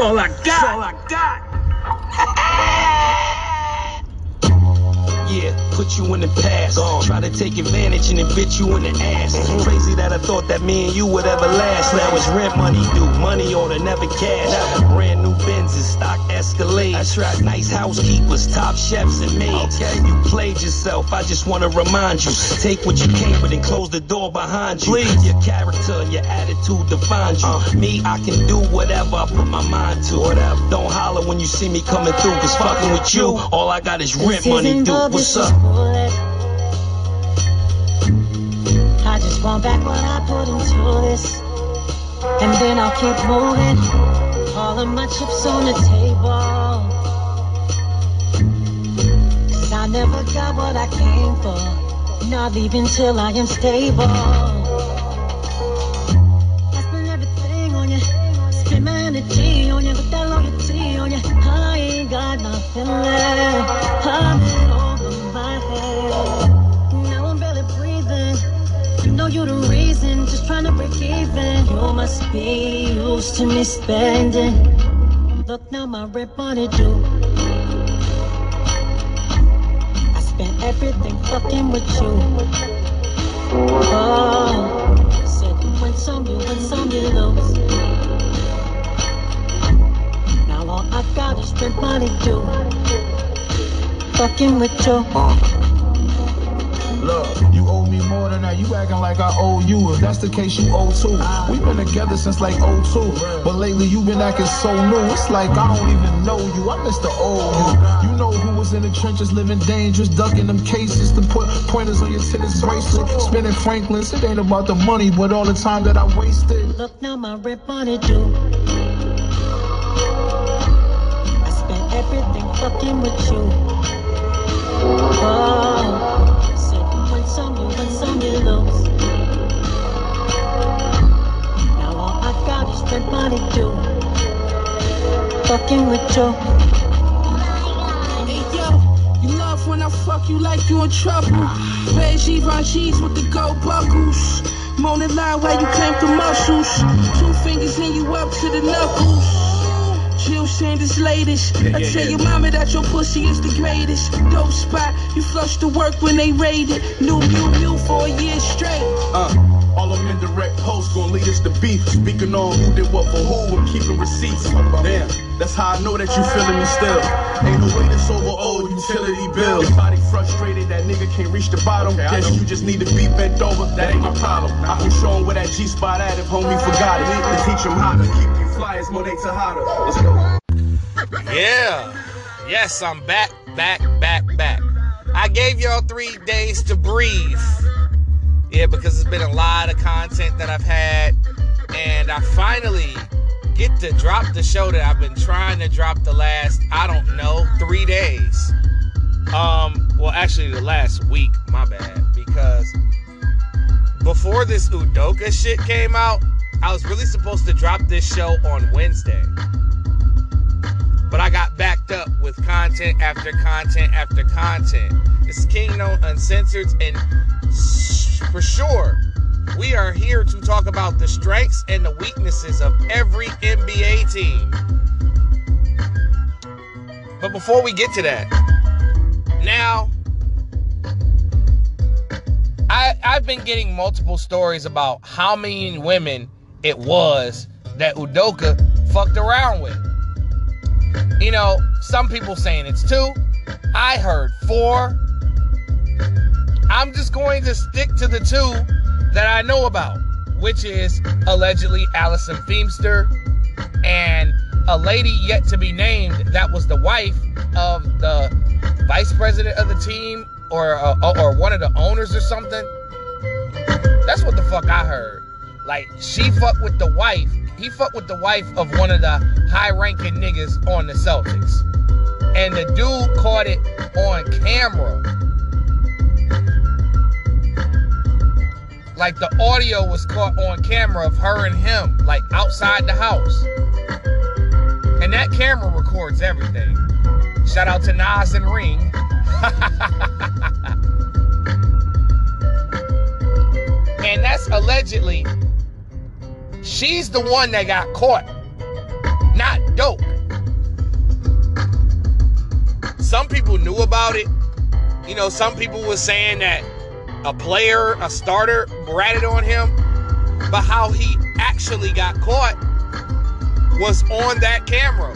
All I got. That's all I got. Put you in the past. Gone. Try to take advantage and then bit you in the ass. Mm-hmm. Crazy that I thought that me and you would ever last. Now it's rent money due, money order, never cash. Never. Brand new Benzes, stock Escalade. That's right. Nice housekeepers, top chefs and maids. Okay. You played yourself, I just wanna remind you. Take what you came with and close the door behind you. Please. Your character and your attitude defines you. Uh. Me, I can do whatever I put my mind to. Whatever. Don't holler when you see me coming through, cause fucking with you, all I got is rent money due what's up? I just want back what I put into this. And then I'll keep moving. All of my chips on the table. Cause I never got what I came for. Not leaving till I am stable. I spend everything on you. Spend my energy on you. Put that loyalty on you. I ain't got nothing left. I'm know you're the reason, just trying to break even. You must be used to me spending. Look now, my rent money due. I spent everything fucking with you. Oh, said you win some, you win some, you lose. Now all I got is rent money due. Fucking with you. Look, you owe me more than that. You acting like I owe you. If that's the case, you owe too. We've been together since like 02. But lately you've been acting so new. It's like I don't even know you. I miss the old you. You know who was in the trenches living dangerous, ducking them cases to put pointers on your tennis bracelet. Spinning Franklin's. It ain't about the money, but all the time that I wasted. Look now, my rip money do. I spent everything fucking with you. Oh Is money too. Fucking with you. Hey yo, you love when I fuck you like you in trouble. Red Givenchy's with the gold buckles. Moaning line while you clamp the muscles. Two fingers in you up to the knuckles. Jill Sanders latest. Yeah, I tell yeah. your mama that your pussy is the greatest. Dope spot, you flush the work when they raid it. New, new, new for a year straight. Uh. All them indirect posts gonna lead us to beef. Speaking on who did what for who and keeping receipts. Damn, that's how I know that you feeling me still. Ain't no way this over old utility bills. Your body frustrated, that nigga can't reach the bottom. Okay, Guess you just need to be bent over. That ain't my problem. I can show him where that G spot at if homie forgot it. To teach him how to keep you fly as Monet Tejada. Let's go. Yeah. Yes, I'm back, back, back, back. I gave y'all three days to breathe. Yeah, because it's been a lot of content that I've had, and I finally get to drop the show that I've been trying to drop the last, I don't know, three days. Um, well, actually, the last week, my bad, because before this Udoka shit came out, I was really supposed to drop this show on Wednesday. But I got backed up with content after content after content. It's King Known Uncensored, and for sure, we are here to talk about the strengths and the weaknesses of every NBA team. But before we get to that, now I I've been getting multiple stories about how many women it was that Udoka fucked around with. You know, some people saying it's two. I heard four. I'm just going to stick to the two that I know about, which is allegedly Allison Feaster and a lady yet to be named that was the wife of the vice president of the team or uh, or one of the owners or something. That's what the fuck I heard. Like she fucked with the wife. He fucked with the wife of one of the high-ranking niggas on the Celtics. And the dude caught it on camera Like the audio was caught on camera of her and him, like outside the house. And that camera records everything. Shout out to Nas and Ring. and that's allegedly, she's the one that got caught. Not dope. Some people knew about it. You know, some people were saying that a player, a starter, ratted on him. But how he actually got caught was on that camera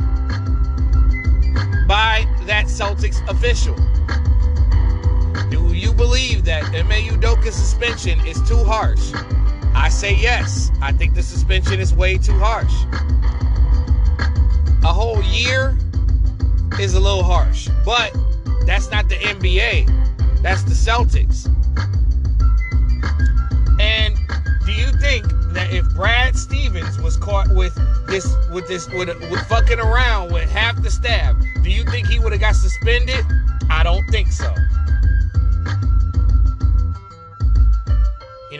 by that Celtics official. Do you believe that Ime Udoka's suspension is too harsh? I say yes. I think the suspension is way too harsh. A whole year is a little harsh, but that's not the NBA. That's the Celtics. And do you think that if Brad Stevens was caught with this, with this, with, with fucking around with half the staff, do you think he would have got suspended? I don't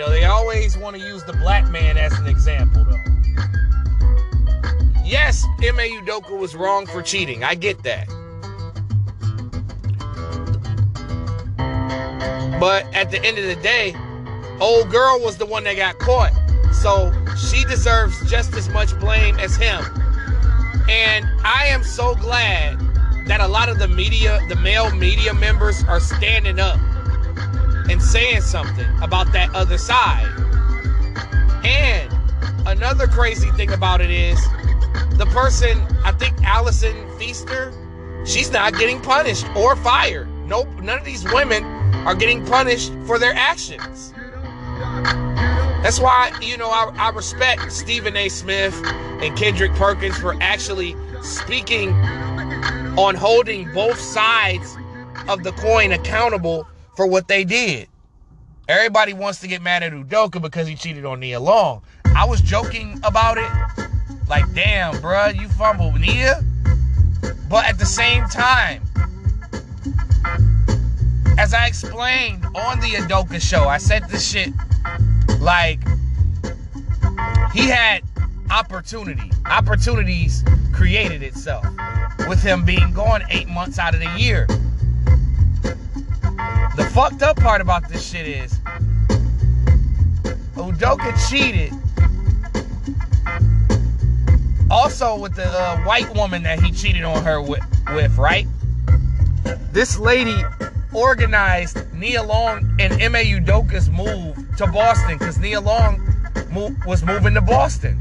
know, they always want to use the black man as an example, though. Yes, Ime Udoka was wrong for cheating. I get that. But at the end of the day, old girl was the one that got caught. So she deserves just as much blame as him. And I am so glad that a lot of the media, the male media members, are standing up and saying something about that other side. And another crazy thing about it is the person, I think Allison Feaster, she's not getting punished or fired. Nope, none of these women are getting punished for their actions. That's why, you know, I, I respect Stephen A. Smith and Kendrick Perkins for actually speaking on holding both sides of the coin accountable for what they did. Everybody wants to get mad at Udoka because he cheated on Nia Long. I was joking about it. Like, damn, bruh, you fumbled Nia. But at the same time, as I explained on the Udoka show, I said this shit like he had opportunity. Opportunities created itself with him being gone eight months out of the year. The fucked up part about this shit is Udoka cheated. Also with the uh, white woman that he cheated on her with, with, right? This lady organized Nia Long and Ime Udoka's move to Boston because Nia Long mo- was moving to Boston.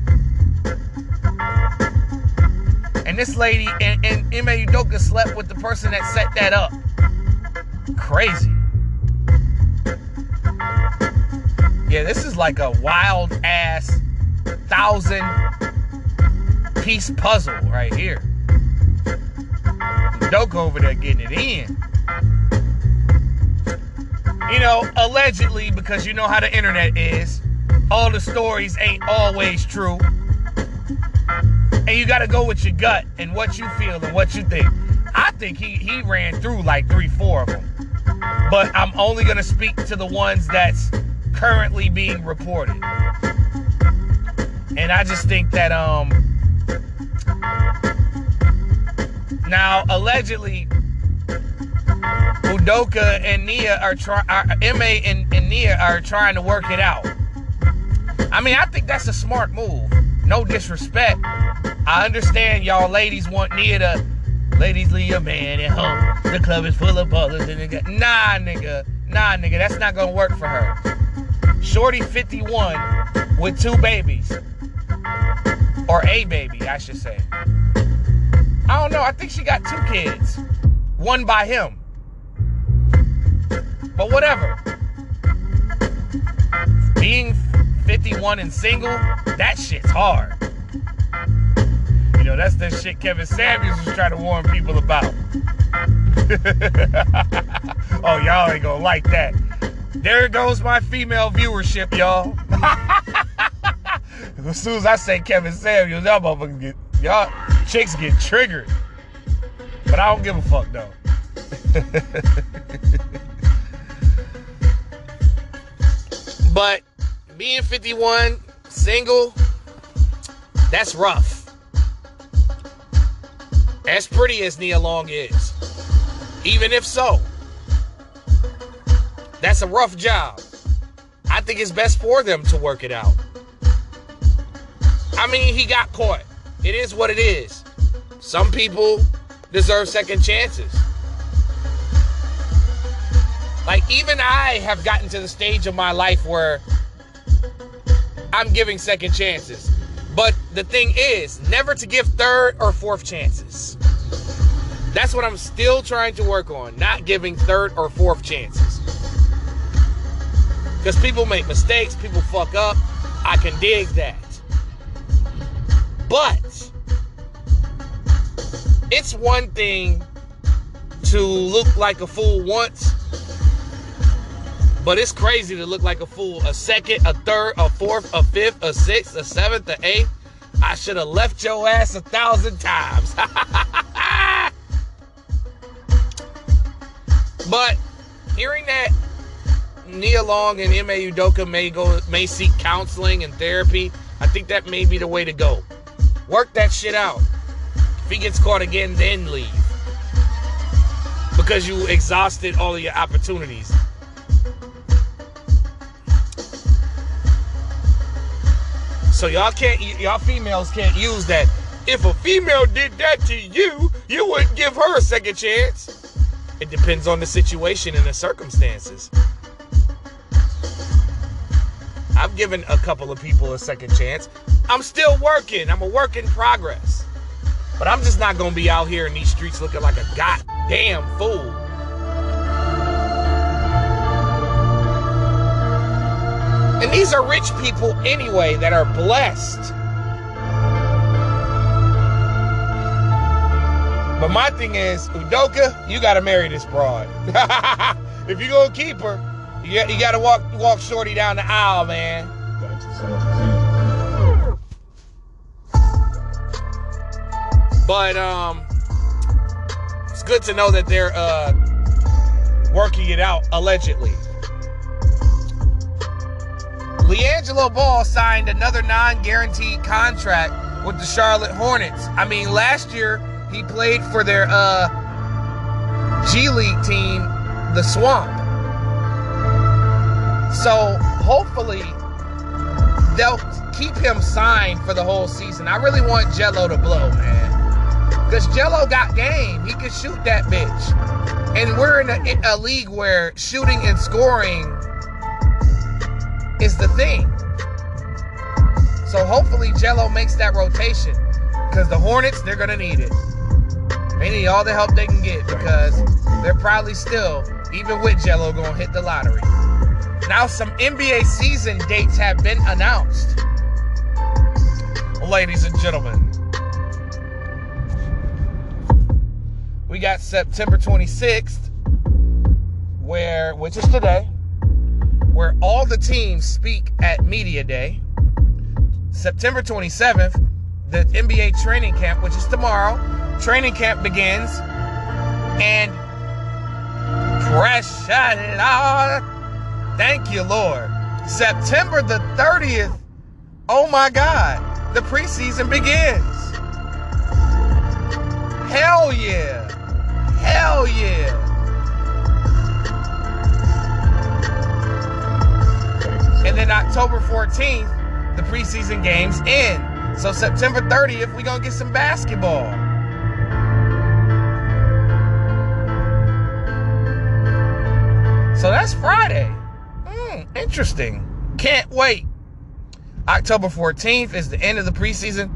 And this lady and, and Ime Udoka slept with the person that set that up. Crazy. Yeah, this is like a wild ass thousand piece puzzle right here. Udoka over there getting it in. You know, allegedly, because you know how the internet is, all the stories ain't always true. And you gotta go with your gut and what you feel and what you think. I think he, he ran through like three, four of them. But I'm only gonna speak to the ones that's currently being reported. And I just think that um now allegedly Udoka and Nia are trying, Ma and, and Nia are trying to work it out. I mean, I think that's a smart move. No disrespect. I understand y'all ladies want Nia to, ladies leave your man at home. The club is full of ballers. And nigga. Nah, nigga. Nah, nigga. That's not gonna work for her. Shorty 51 with two babies. Or a baby, I should say. I don't know. I think she got two kids. One by him. But whatever. Being 51 and single, that shit's hard. You know, that's the shit Kevin Samuels was trying to warn people about. oh, y'all ain't gonna like that. There goes my female viewership, y'all. as soon as I say Kevin Samuels, y'all motherfuckers get, y'all chicks get triggered. But I don't give a fuck though. but being 51, single, that's rough. As pretty as Nia Long is. Even if so, that's a rough job. I think it's best for them to work it out. I mean, he got caught. It is what it is. Some people deserve second chances. Like, even I have gotten to the stage of my life where I'm giving second chances. But the thing is, never to give third or fourth chances. That's what I'm still trying to work on, not giving third or fourth chances. Because people make mistakes, people fuck up. I can dig that. But it's one thing to look like a fool once, but it's crazy to look like a fool a second, a third, a fourth, a fifth, a sixth, a seventh, a eighth. I should have left your ass a thousand times. but hearing that Nia Long and Ime Udoka may go may seek counseling and therapy, I think that may be the way to go. Work that shit out. If he gets caught again, then leave. Because you exhausted all of your opportunities. So y'all can't, y'all females can't use that. If a female did that to you, you wouldn't give her a second chance. It depends on the situation and the circumstances. I've given a couple of people a second chance. I'm still working. I'm a work in progress. But I'm just not gonna be out here in these streets looking like a goddamn fool. And these are rich people anyway that are blessed. But my thing is, Udoka, you gotta marry this broad. if you're gonna keep her, you, you gotta walk walk Shorty down the aisle, man. But um, it's good to know that they're uh working it out allegedly. LiAngelo Ball signed another non-guaranteed contract with the Charlotte Hornets. I mean, last year he played for their uh G League team, the Swarm. So hopefully they'll keep him signed for the whole season. I really want Jello to blow, man. Because Jello got game. He can shoot that bitch. And we're in a, a league where shooting and scoring is the thing. So hopefully Jello makes that rotation. Because the Hornets, they're going to need it. They need all the help they can get because they're probably still, even with Jello, going to hit the lottery. Now, some NBA season dates have been announced. Ladies and gentlemen, we got September 26th, where which is today, where all the teams speak at Media Day. September 27th, the NBA training camp, which is tomorrow, training camp begins. And pressure, Lord. Thank you, Lord. September the 30th, oh my God, the preseason begins. Hell yeah. Hell yeah. And then October 14th, the preseason games end. So September 30th, we're gonna get some basketball. So that's Friday. Interesting. Can't wait. October 14th is the end of the preseason.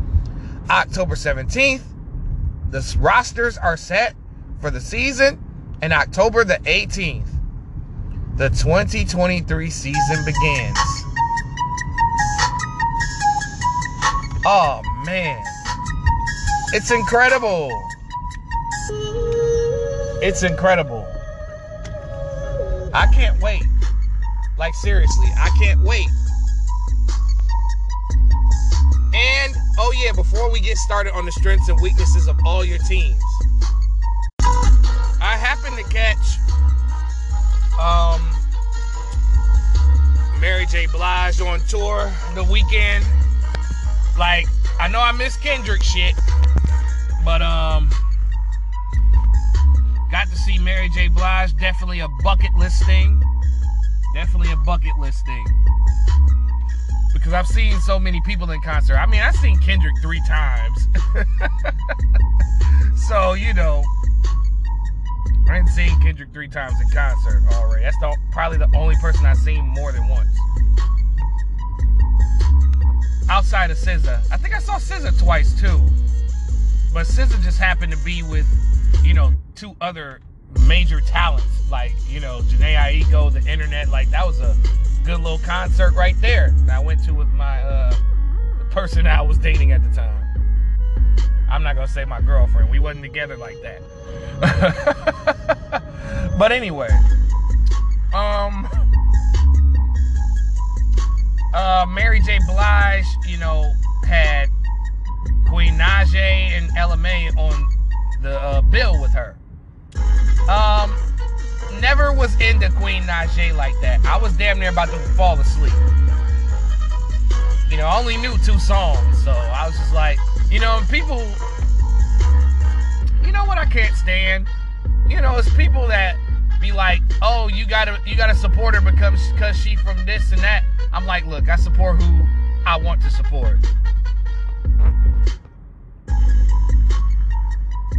October 17th, the rosters are set for the season. And October the 18th, the 2023 season begins. Oh man. It's incredible. It's incredible. I can't wait. Like seriously, I can't wait. And oh yeah, before we get started on the strengths and weaknesses of all your teams, I happened to catch um Mary J. Blige on tour the weekend. Like, I know I missed Kendrick shit, but um got to see Mary J. Blige. Definitely a bucket list thing. Definitely a bucket list thing. because I've seen so many people in concert. I mean, I've seen Kendrick three times. so, you know, I ain't seen Kendrick three times in concert already. That's the, probably the only person I've seen more than once. Outside of SZA. I think I saw SZA twice too. But SZA just happened to be with, you know, two other major talents. Like, you know, Jhené Aiko, the internet. Like, that was a good little concert right there that I went to with my uh the person I was dating at the time. I'm not gonna say my girlfriend. We wasn't together like that. but anyway, um, uh, Mary J. Blige, you know, had Queen Naija and Mai on the uh, bill with her. Um, never was into Queen Naija like that. I was damn near about to fall asleep. You know, I only knew two songs, so I was just like, you know, people. You know what I can't stand? You know, it's people that be like, "Oh, you gotta, you gotta support her because, because she from this and that." I'm like, look, I support who I want to support.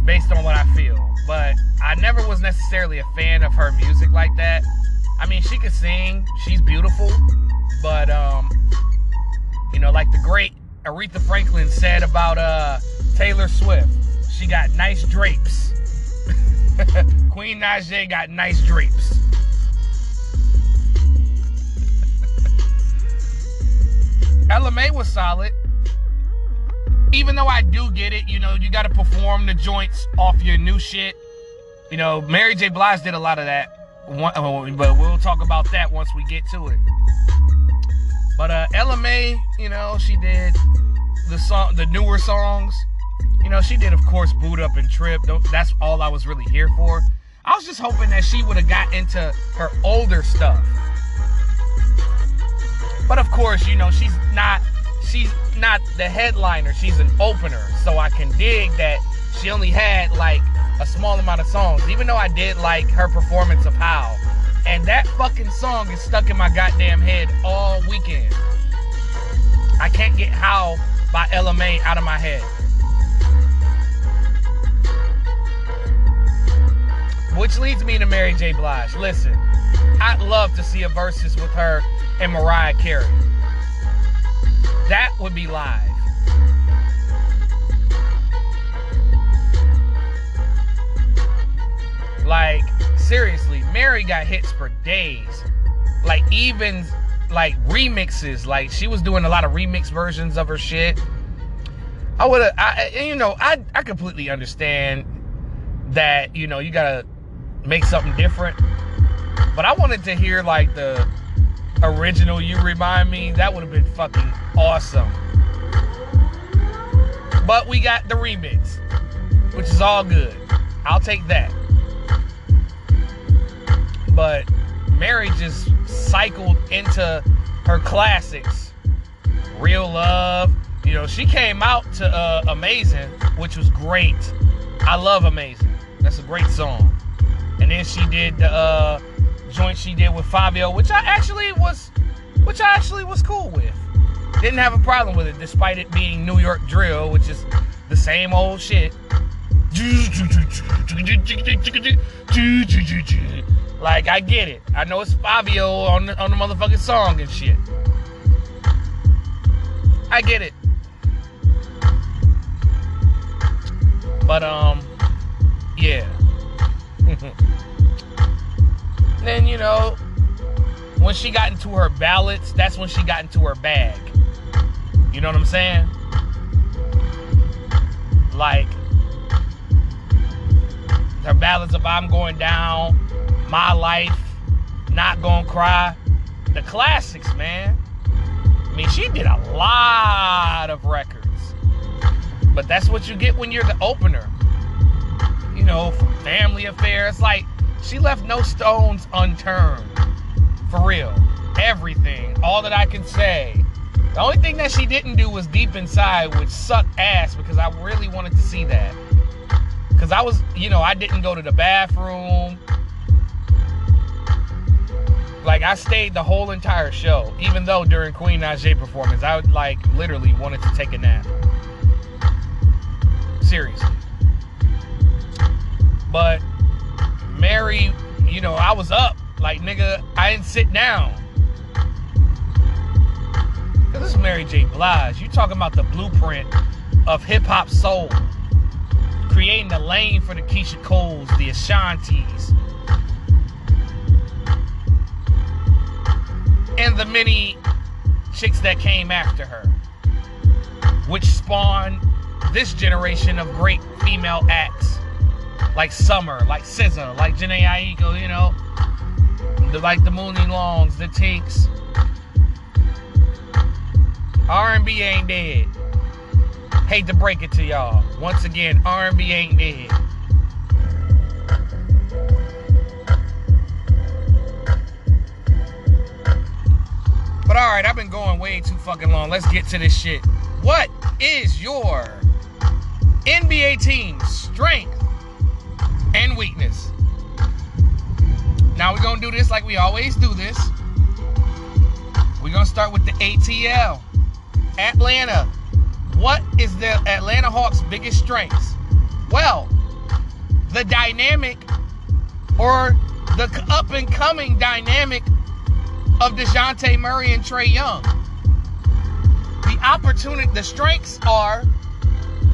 Based on what I feel. But I never was necessarily a fan of her music like that. I mean, she could sing, she's beautiful, but um, you know, like the great Aretha Franklin said about uh Taylor Swift, she got nice drapes. Queen Naija got nice drapes. Mai was solid even though I do get it, you know, you got to perform the joints off your new shit. You know, Mary J. Blige did a lot of that, uh, but we'll talk about that once we get to it. But uh, Ella Mai, you know, she did the song, the newer songs. You know, she did, of course, Boo'd Up and Trip. That's all I was really here for. I was just hoping that she would have got into her older stuff. But of course, you know, she's not she's not the headliner, she's an opener. So I can dig that she only had like a small amount of songs, even though I did like her performance of How. And that fucking song is stuck in my goddamn head all weekend. I can't get How by Ella Mai out of my head. Which leads me to Mary J. Blige. Listen, I'd love to see a versus with her and Mariah Carey. That would be live. Like, seriously, Mary got hits for days. Like, even like remixes. Like, she was doing a lot of remix versions of her shit. I would have, I, you know, I, I completely understand that, you know, you gotta make something different. But I wanted to hear like the original You Remind Me, that would have been fucking awesome. But we got the remix, which is all good. I'll take that. But Mary just cycled into her classics. Real Love. You know, she came out to uh, Amazing, which was great. I love Amazing. That's a great song. And then she did the uh, joint she did with Fivio, which I actually was, which I actually was cool with. Didn't have a problem with it, despite it being New York drill, which is the same old shit. Like I get it. I know it's Fivio on the, on the motherfucking song and shit. I get it. But um, yeah. then, you know, when she got into her ballads, that's when she got into her bag. You know what I'm saying? Like, her ballads of I'm Going Down, My Life, Not Gonna Cry, the classics, man. I mean, she did a lot of records. But that's what you get when you're the opener. You know, from family affairs. Like, she left no stones unturned. For real. Everything. All that I can say. The only thing that she didn't do was deep inside, which sucked ass because I really wanted to see that. Because I was, you know, I didn't go to the bathroom. like I stayed the whole entire show, even though during Queen Naija performance, I would like literally wanted to take a nap. Seriously. But Mary, you know, I was up. Like nigga, I didn't sit down. This is Mary J. Blige. You talking about the blueprint of hip hop soul. Creating the lane for the Keyshia Coles, the Ashantis, and the many chicks that came after her, which spawned this generation of great female acts like Summer, like SZA, like Jhené Aiko, you know, the, like the Muni Longs, the Tinks. R&B ain't dead. Hate to break it to y'all. Once again, R&B ain't dead. But all right, I've been going way too fucking long. Let's get to this shit. What is your NBA team's strength and weakness? Now we're gonna do this like we always do this. We're gonna start with the ATL. Atlanta. What is the Atlanta Hawks' biggest strengths? Well, the dynamic or the up and coming dynamic of DeJounte Murray and Trae Young. The opportunity, the strengths are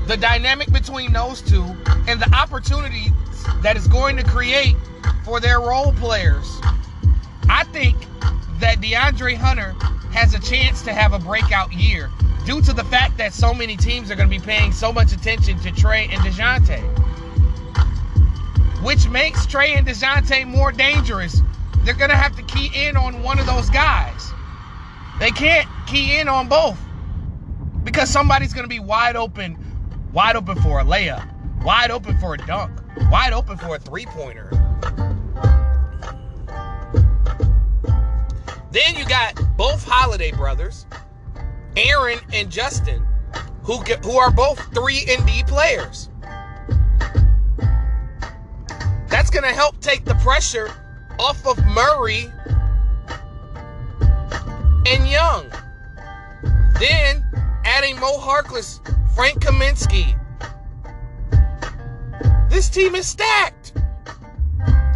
the dynamic between those two and the opportunity that is going to create for their role players. I think that DeAndre Hunter has a chance to have a breakout year due to the fact that so many teams are going to be paying so much attention to Trae and DeJounte. Which makes Trae and DeJounte more dangerous they're going to have to key in on one of those guys. They can't key in on both because somebody's going to be wide open, wide open for a layup, wide open for a dunk, wide open for a three pointer. Then you got both Holiday brothers, Aaron and Justin, who get, who are both 3 and D players. That's to help take the pressure off of Murray and Young. Then adding Mo Harkless, Frank Kaminsky. This team is stacked.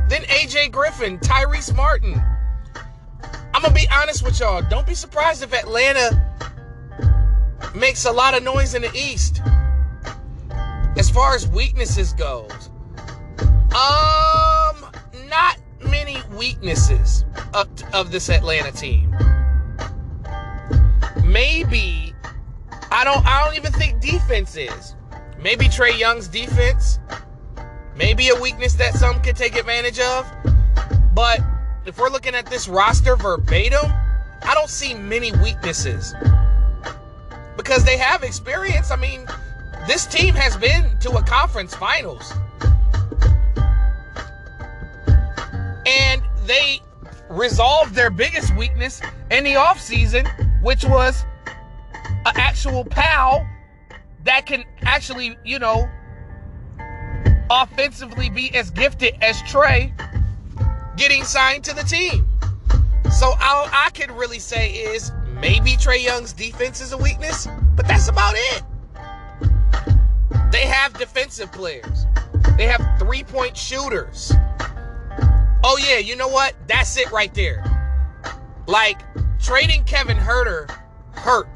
Then AJ Griffin, Tyrese Martin. I'm gonna be honest with y'all. Don't be surprised if Atlanta makes a lot of noise in the East. As far as weaknesses goes, um, not many weaknesses of, of this Atlanta team. Maybe I don't I don't even think defense is. Maybe Trae Young's defense. Maybe a weakness that some could take advantage of. But if we're looking at this roster verbatim, I don't see many weaknesses. Because they have experience. I mean, this team has been to a conference finals. And they resolved their biggest weakness in the offseason, which was an actual pal that can actually, you know, offensively be as gifted as Trae getting signed to the team. So all I can really say is maybe Trae Young's defense is a weakness, but that's about it. They have defensive players. They have three-point shooters. Oh yeah, you know what? That's it right there. Like trading Kevin Huerter hurt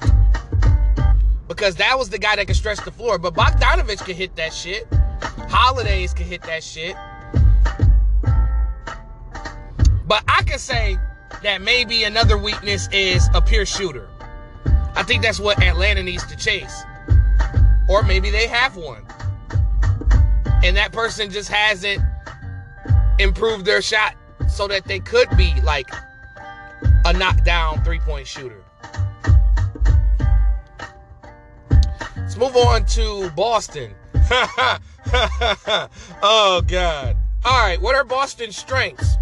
because that was the guy that could stretch the floor. But Bogdanovich could hit that shit. Holidays could hit that shit. But I could say that maybe another weakness is a pure shooter. I think that's what Atlanta needs to chase. Or maybe they have one. And that person just hasn't improved their shot so that they could be like a knockdown three point shooter. Let's move on to Boston. oh, God. All right, what are Boston's strengths?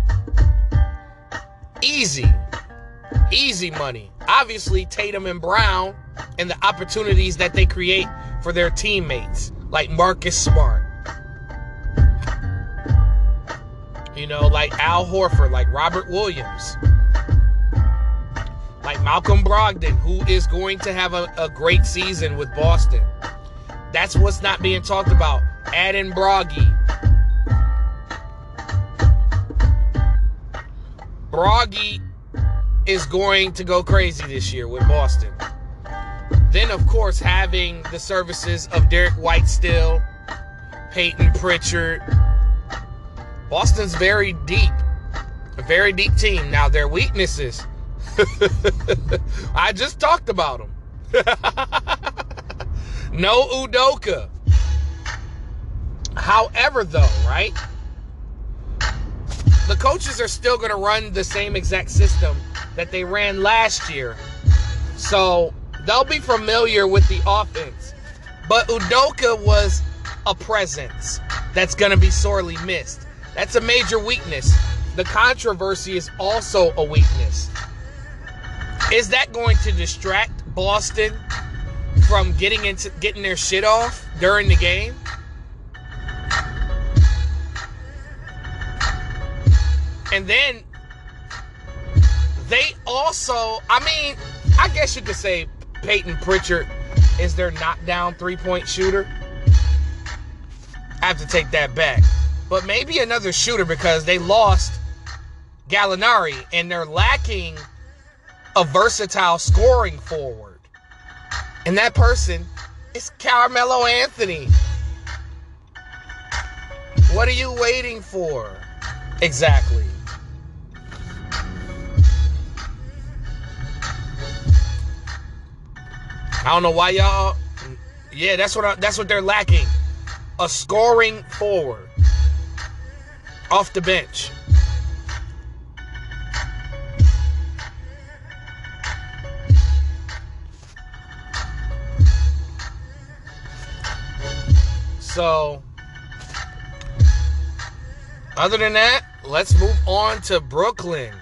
Easy. Easy money. Obviously, Tatum and Brown and the opportunities that they create for their teammates, like Marcus Smart. You know, like Al Horford, like Robert Williams. Like Malcolm Brogdon, who is going to have a, a great season with Boston. That's what's not being talked about. In Broggy. Broggy is going to go crazy this year with Boston. Then, of course, having the services of Derrick White still, Payton Pritchard. Boston's very deep, a very deep team. Now, their weaknesses, I just talked about them. no Udoka. However, though, right? The coaches are still going to run the same exact system that they ran last year. So they'll be familiar with the offense. But Udoka was a presence that's going to be sorely missed. That's a major weakness. The controversy is also a weakness. Is that going to distract Boston from getting into getting their shit off during the game? And then they also, I mean, I guess you could say Payton Pritchard is their knockdown three point shooter. I have to take that back. But maybe another shooter because they lost Gallinari and they're lacking a versatile scoring forward. And that person is Carmelo Anthony. What are you waiting for? Exactly. I don't know why y'all. Yeah, that's what I, that's what they're lacking. A scoring forward off the bench. So, other than that, let's move on to Brooklyn.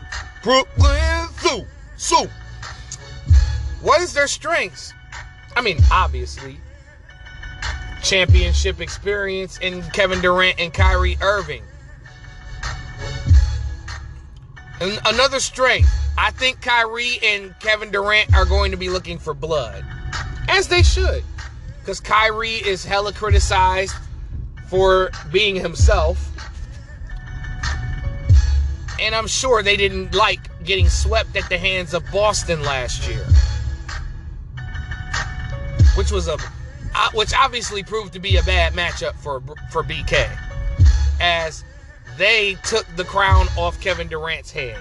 Brooklyn Zoo. Zoo. What is their strengths? I mean, obviously, championship experience in Kevin Durant and Kyrie Irving. And another strength, I think Kyrie and Kevin Durant are going to be looking for blood, as they should, because Kyrie is hella criticized for being himself. And I'm sure they didn't like getting swept at the hands of Boston last year which was a uh, which obviously proved to be a bad matchup for for BK as they took the crown off Kevin Durant's head.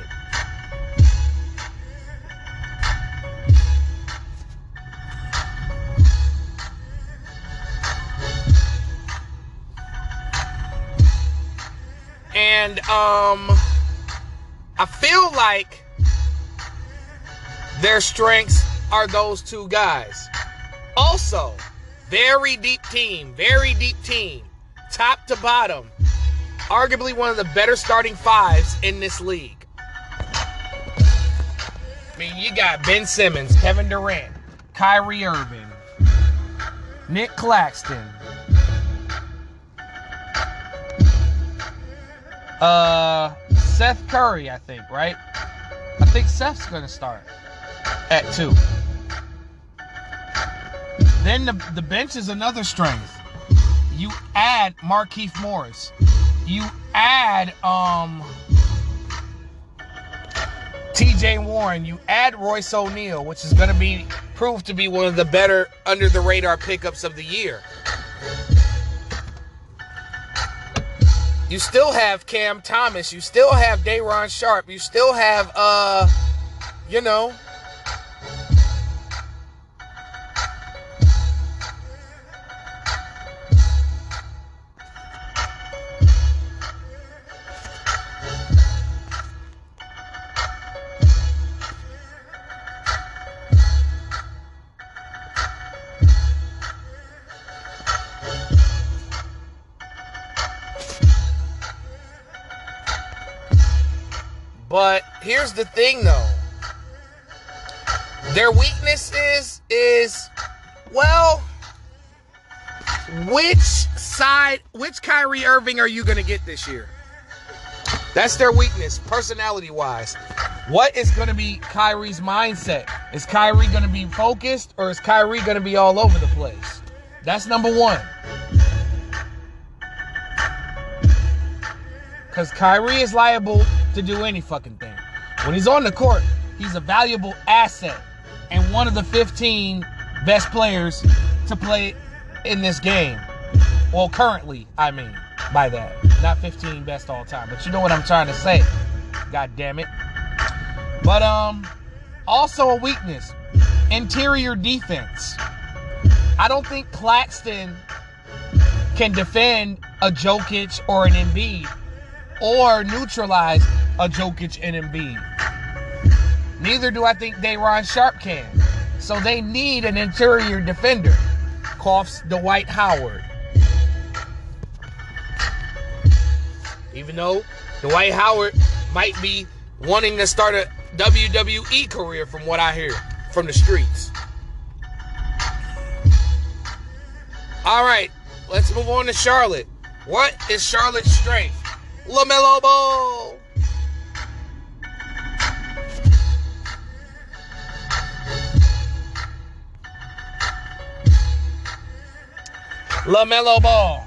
And um I feel like their strengths are those two guys. Also, very deep team, very deep team, top to bottom. Arguably one of the better starting fives in this league. I mean, you got Ben Simmons, Kevin Durant, Kyrie Irving, Nick Claxton, uh, Seth Curry, I think, right? I think Seth's gonna start at two. Then the, the bench is another strength. You add Markieff Morris. You add um TJ Warren. You add Royce O'Neale, which is to be proved to be one of the better under the radar pickups of the year. You still have Cam Thomas. You still have Day'Ron Sharpe. You still have uh, you know, But here's the thing though. Their weakness is is well which side which Kyrie Irving are you going to get this year? That's their weakness personality wise. What is going to be Kyrie's mindset? Is Kyrie going to be focused or is Kyrie going to be all over the place? That's number one. Because Kyrie is liable to do any fucking thing. When he's on the court, he's a valuable asset and one of the 15 best players to play in this game. Well, currently, I mean, by that. Not 15 best all time, but you know what I'm trying to say. God damn it. But um also a weakness, interior defense. I don't think Claxton can defend a Jokic or an Embiid or neutralize a Jokic and Embiid. Neither do I think Day'Ron Sharpe can. So they need an interior defender. Coughs Dwight Howard. Even though Dwight Howard might be wanting to start a WWE career from what I hear from the streets. All right, let's move on to Charlotte. What is Charlotte's strength? LaMelo Ball. LaMelo Ball.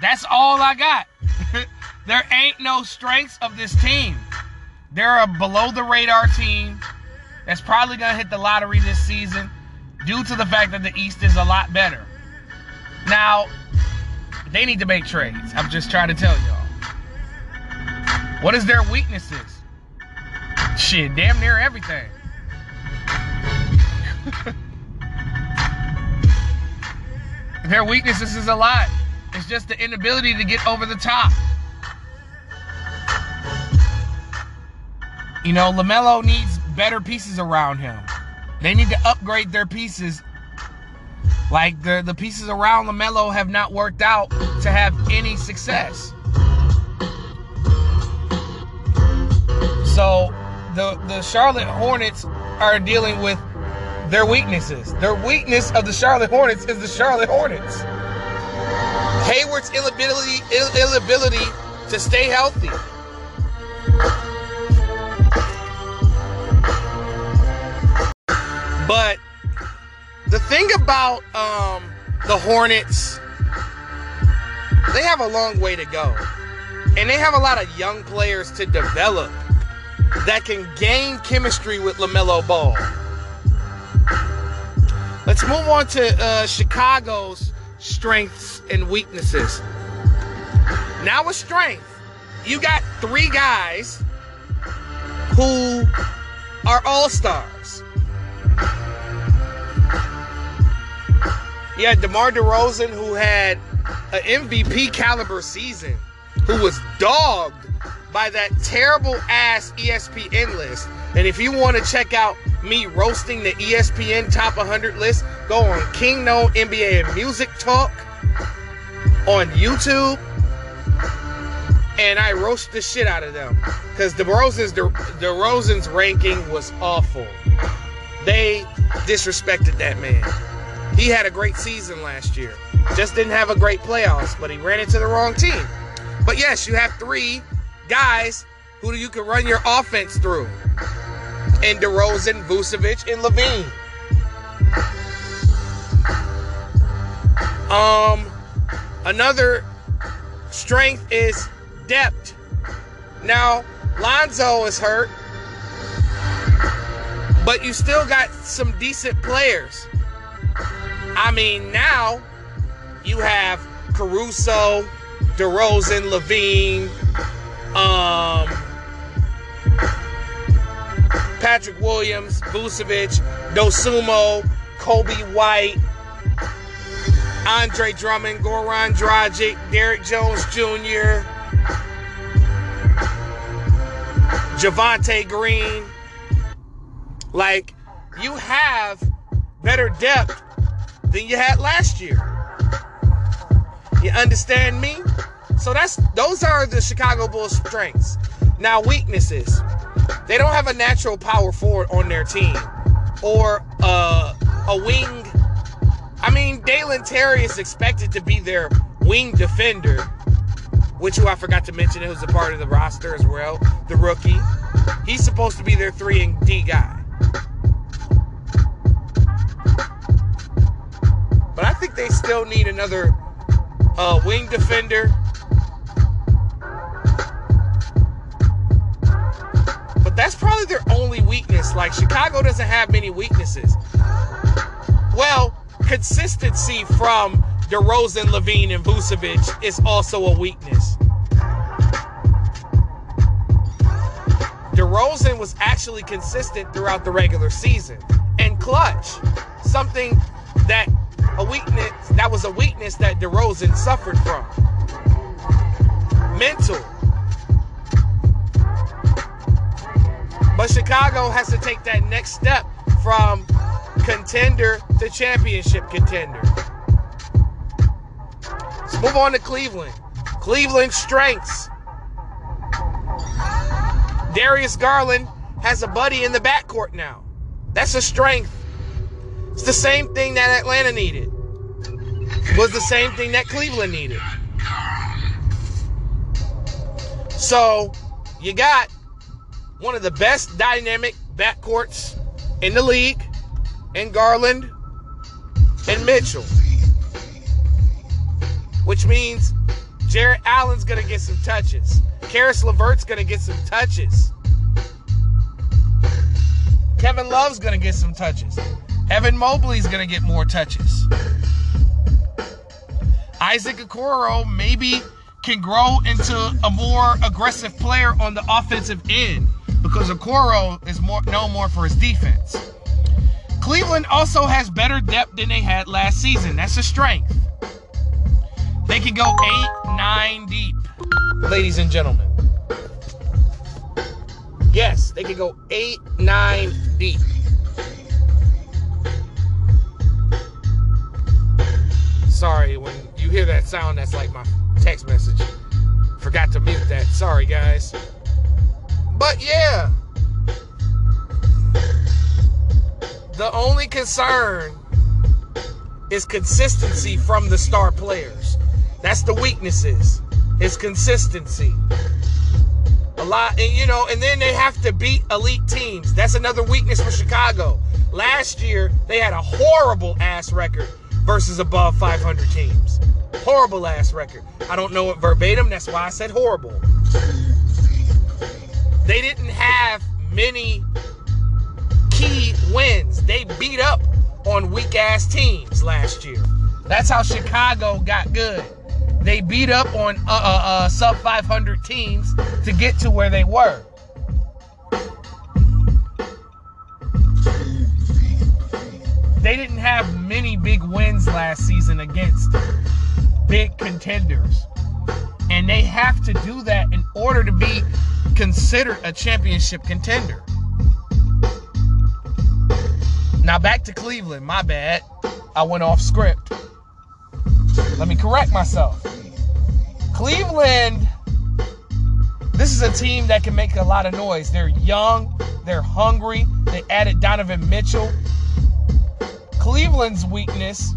That's all I got. there ain't no strengths of this team. They're a below the radar team that's probably going to hit the lottery this season due to the fact that the East is a lot better. Now, they need to make trades. I'm just trying to tell y'all. What is their weaknesses? Shit, damn near everything. their weaknesses is a lot. It's just the inability to get over the top. You know, LaMelo needs better pieces around him. They need to upgrade their pieces. Like the, the pieces around LaMelo have not worked out to have any success. So the the Charlotte Hornets are dealing with their weaknesses. Their weakness of the Charlotte Hornets is the Charlotte Hornets. Hayward's inability inability to stay healthy. But the thing about um, the Hornets, they have a long way to go. And they have a lot of young players to develop that can gain chemistry with LaMelo Ball. Let's move on to uh, Chicago's strengths and weaknesses. Now, with strength, you got three guys who are all stars. You had DeMar DeRozan, who had an MVP caliber season, who was dogged by that terrible ass ESPN list. And if you want to check out me roasting the ESPN top 100 list, go on King No NBA and Music Talk on YouTube. And I roast the shit out of them. Because DeRozan's, De, DeRozan's ranking was awful. They disrespected that man. He had a great season last year. Just didn't have a great playoffs, but he ran into the wrong team. But yes, you have three guys who you can run your offense through. And DeRozan, Vucevic, and LaVine. Um, another strength is depth. Now, Lonzo is hurt, but you still got some decent players. I mean, now you have Caruso, DeRozan, LaVine, um, Patrick Williams, Vucevic, Dosunmu, Coby White, Andre Drummond, Goran Dragic, Derrick Jones Jr., Javonte Green. Like, you have better depth than you had last year. You understand me? So that's those are the Chicago Bulls' strengths. Now weaknesses. They don't have a natural power forward on their team, or a wing. I mean, Dalen Terry is expected to be their wing defender, which who I forgot to mention, who's a part of the roster as well, the rookie. He's supposed to be their three and D guy. But I think they still need another uh, wing defender. But that's probably their only weakness. Like Chicago doesn't have many weaknesses. Well, consistency from DeRozan, LaVine, and Vucevic is also a weakness. DeRozan was actually consistent throughout the regular season and clutch, something that a weakness that was a weakness that DeRozan suffered from. Mental. But Chicago has to take that next step from contender to championship contender. Let's move on to Cleveland. Cleveland strengths. Darius Garland has a buddy in the backcourt now. That's a strength. It's the same thing that Atlanta needed. It was the same thing that Cleveland needed. So, you got one of the best dynamic backcourts in the league in Garland and Mitchell. Which means Jarrett Allen's going to get some touches. Caris LeVert's going to get some touches. Kevin Love's going to get some touches. Evan Mobley's going to get more touches. Isaac Okoro maybe can grow into a more aggressive player on the offensive end because Okoro is more known more for his defense. Cleveland also has better depth than they had last season. That's a strength. They can go eight, nine deep, ladies and gentlemen. Yes, they can go eight, nine deep. Sorry, when you hear that sound, that's like my text message. Forgot to mute that. Sorry, guys. But yeah, the only concern is consistency from the star players. That's the weaknesses. Is consistency. A lot, and you know, and then they have to beat elite teams. That's another weakness for Chicago. Last year, they had a horrible ass record versus above 500 teams. Horrible ass record. I don't know it verbatim, that's why I said horrible. They didn't have many key wins. They beat up on weak ass teams last year. That's how Chicago got good. They beat up on uh, uh, uh, sub 500 teams to get to where they were. They didn't have many big wins last season against big contenders. And they have to do that in order to be considered a championship contender. Now back to Cleveland. My bad. I went off script. Let me correct myself. Cleveland, this is a team that can make a lot of noise. They're young, they're hungry. They added Donovan Mitchell. Cleveland's weakness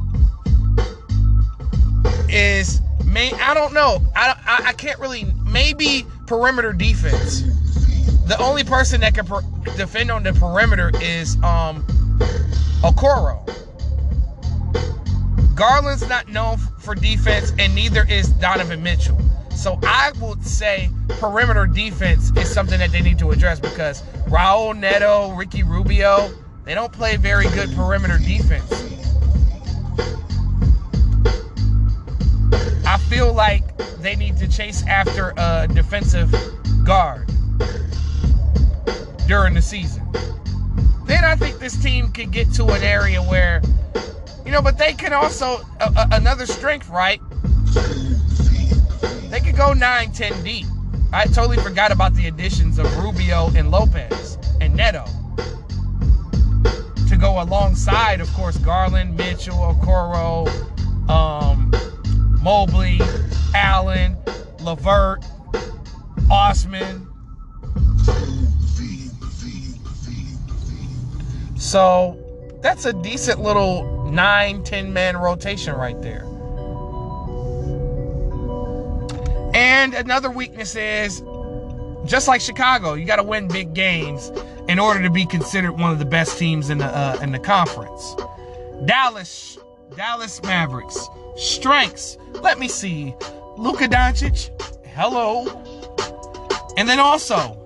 is may I don't know. I, I, I can't really maybe perimeter defense. The only person that can per, defend on the perimeter is um Okoro. Garland's not known for defense, and neither is Donovan Mitchell. So I would say perimeter defense is something that they need to address because Raul Neto, Ricky Rubio, they don't play very good perimeter defense. Feel like they need to chase after a defensive guard during the season. Then I think this team could get to an area where, you know, but they can also, uh, another strength, right? They could go 9, 10 deep. I totally forgot about the additions of Rubio and Lopez and Neto. To go alongside, of course, Garland, Mitchell, Okoro, um, Mobley, Allen, LeVert, Osman. So that's a decent little 9 10 man rotation right there. And another weakness is just like Chicago, you got to win big games in order to be considered one of the best teams in the uh, in the conference. Dallas, Dallas Mavericks strengths. Let me see, Luka Doncic. Hello. And then also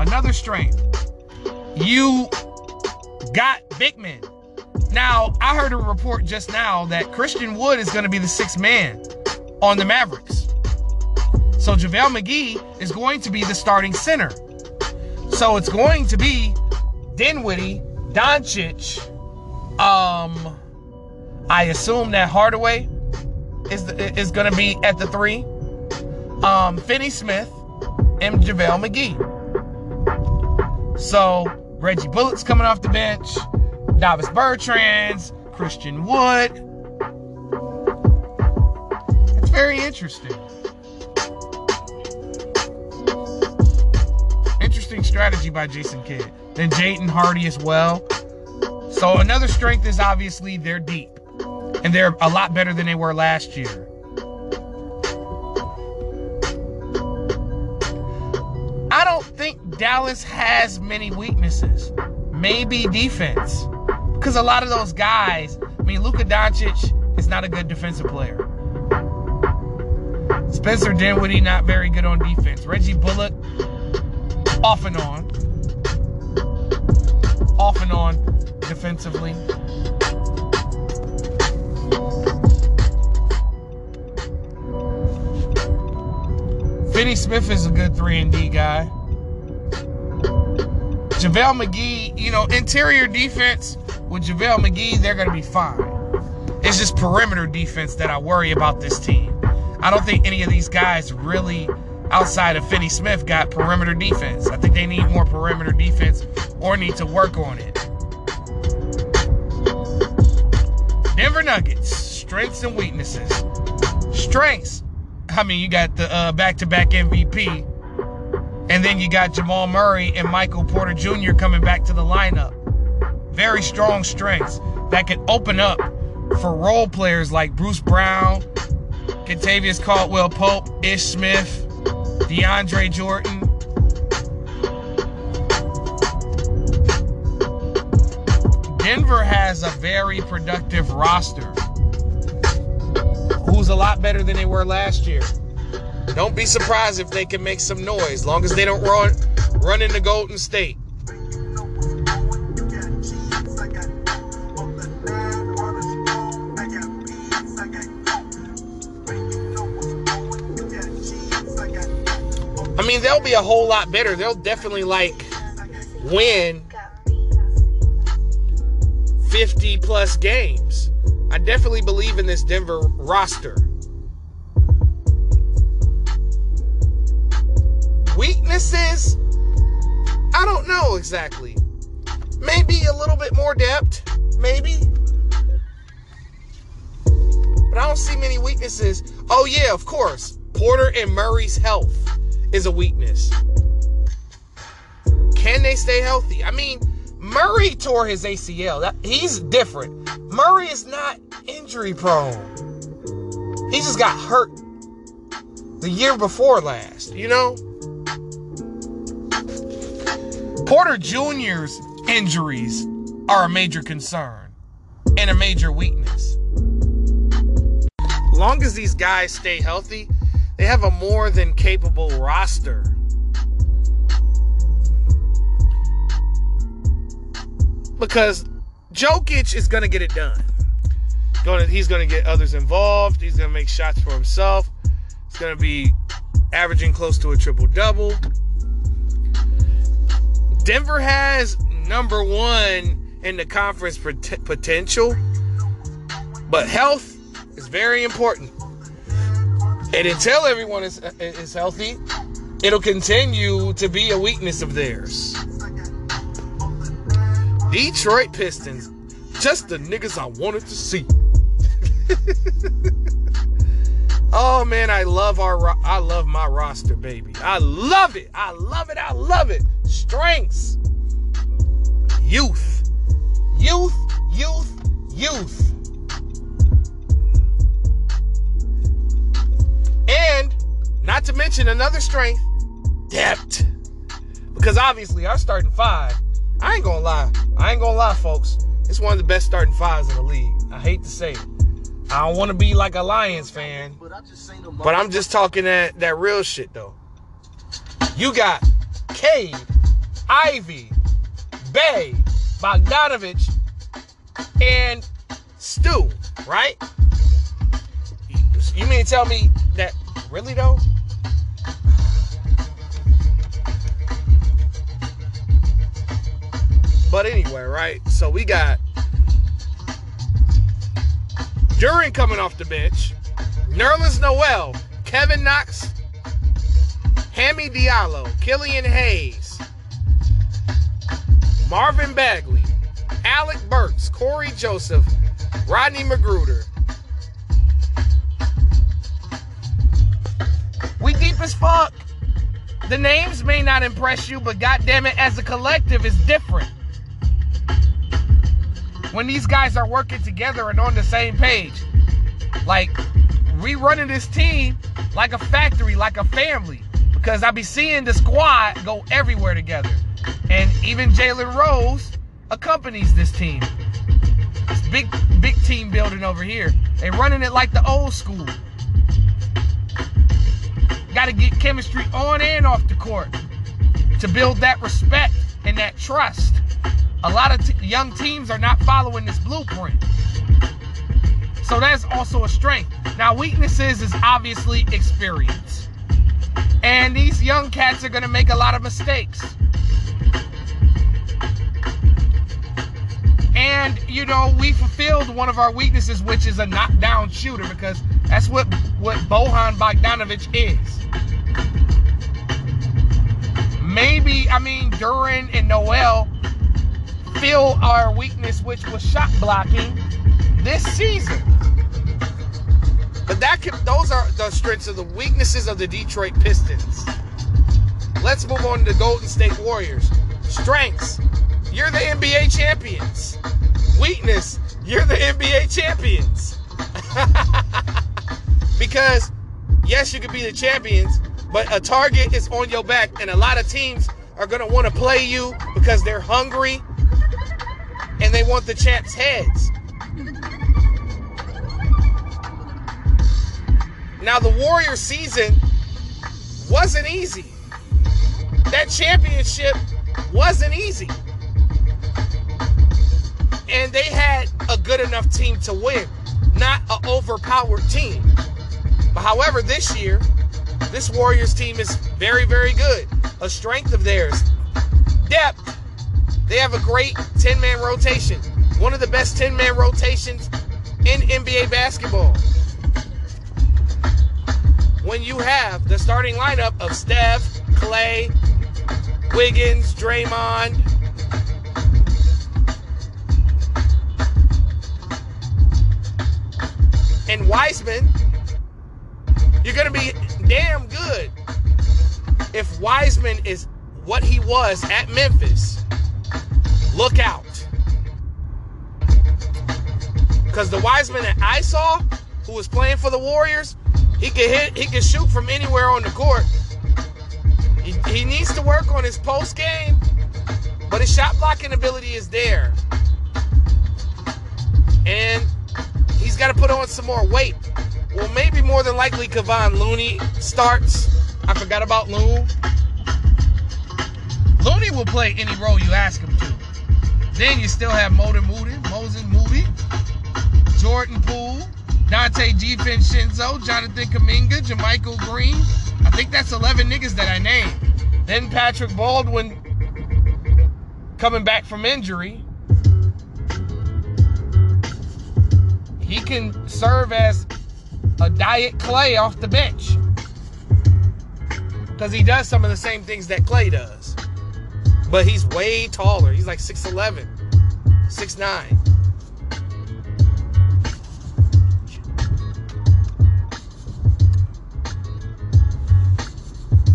another strength. You got big men. Now, I heard a report just now that Christian Wood is going to be the sixth man on the Mavericks. So JaVale McGee is going to be the starting center. So it's going to be Dinwiddie, Doncic, um, I assume that Hardaway is the, is going to be at the three. Um, Finney Smith and JaVale McGee. So Reggie Bullock's coming off the bench. Davis Bertans, Christian Wood. It's very interesting. Interesting strategy by Jason Kidd. Then Jaden Hardy as well. So another strength is obviously they're deep. And they're a lot better than they were last year. I don't think Dallas has many weaknesses. Maybe defense. Because a lot of those guys, I mean, Luka Doncic is not a good defensive player. Spencer Dinwiddie, not very good on defense. Reggie Bullock, off and on. Off and on defensively. Finney Smith is a good 3 and D guy. JaVale McGee, you know, interior defense with JaVale McGee, they're going to be fine. It's just perimeter defense that I worry about this team. I don't think any of these guys really, outside of Finney Smith, got perimeter defense. I think they need more perimeter defense or need to work on it. Denver Nuggets, strengths and weaknesses. Strengths, I mean, you got the uh, back-to-back MVP, and then you got Jamal Murray and Michael Porter Jr. coming back to the lineup. Very strong strengths that could open up for role players like Bruce Brown, Kentavious Caldwell Pope, Ish Smith, DeAndre Jordan. Denver has a very productive roster who's a lot better than they were last year. Don't be surprised if they can make some noise, long as they don't run run into Golden State. I mean, they'll be a whole lot better. They'll definitely like win 50 plus games. I definitely believe in this Denver roster. Weaknesses? I don't know exactly. Maybe a little bit more depth. Maybe. But I don't see many weaknesses. Oh, yeah, of course. Porter and Murray's health is a weakness. Can they stay healthy? I mean, Murray tore his ACL. He's different. Murray is not injury prone. He just got hurt the year before last, you know? Porter Jr.'s injuries are a major concern and a major weakness. Long as these guys stay healthy, they have a more than capable roster. Because Jokic is going to get it done. He's going to get others involved. He's going to make shots for himself. He's going to be averaging close to a triple double. Denver has number one in the conference potential, but health is very important. And until everyone is, is healthy, it'll continue to be a weakness of theirs. Detroit Pistons, just the niggas I wanted to see. oh man, I love our I love my roster, baby. I love it. I love it. I love it. Strengths. Youth. Youth, youth, youth. And not to mention another strength, depth. Because obviously our starting five, I ain't gonna lie. I ain't gonna lie, folks. It's one of the best starting fives in the league. I hate to say it. I don't want to be like a Lions fan, but I'm just talking that, that real shit though. You got Cade, Ivey, Bey, Bogdanovich, and Stu, right? You mean to tell me that really though? But anyway, right? So we got Duren coming off the bench, Nerlens Noel, Kevin Knox, Hammy Diallo, Killian Hayes, Marvin Bagley, Alec Burks, Cory Joseph, Rodney McGruder. We deep as fuck. The names may not impress you, but goddamn it, as a collective, is different when these guys are working together and on the same page. Like, we running this team like a factory, like a family. Because I be seeing the squad go everywhere together. And even Jalen Rose accompanies this team. This big, big team building over here. They running it like the old school. Got to get chemistry on and off the court to build that respect and that trust. A lot of t- young teams are not following this blueprint. So that's also a strength. Now, weaknesses is obviously experience. And these young cats are going to make a lot of mistakes. And, you know, we fulfilled one of our weaknesses, which is a knockdown shooter, because that's what, what Bojan Bogdanovich is. Maybe, I mean, Duren and Noel fill our weakness, which was shot blocking, this season. But that can, those are the strengths of the weaknesses of the Detroit Pistons. Let's move on to the Golden State Warriors. Strengths, you're the NBA champions. Weakness, you're the NBA champions. because yes, you could be the champions, but a target is on your back, and a lot of teams are going to want to play you because they're hungry and they want the champs' heads. Now, the Warrior season wasn't easy. That championship wasn't easy. And they had a good enough team to win, not an overpowered team. But however, this year, this Warriors team is very, very good. A strength of theirs. Depth they have a great 10 man rotation, one of the best 10 man rotations in NBA basketball. When you have the starting lineup of Steph, Clay, Wiggins, Draymond, and Wiseman, you're going to be damn good if Wiseman is what he was at Memphis look out. Because the Wiseman that I saw, who was playing for the Warriors, he can hit, he can shoot from anywhere on the court. He, he needs to work on his post game, but his shot blocking ability is there. And he's got to put on some more weight. Well, maybe more than likely Kevon Looney starts. I forgot about Loon. Looney will play any role you ask him to. Then you still have Motor Moody, Moses Moody, Jordan Poole, Donte DiVincenzo, Jonathan Kuminga, JaMychal Green. I think that's 11 niggas that I named. Then Patrick Baldwin coming back from injury. He can serve as a diet Clay off the bench. Because he does some of the same things that Clay does. But he's way taller. He's like 6'11, 6'9.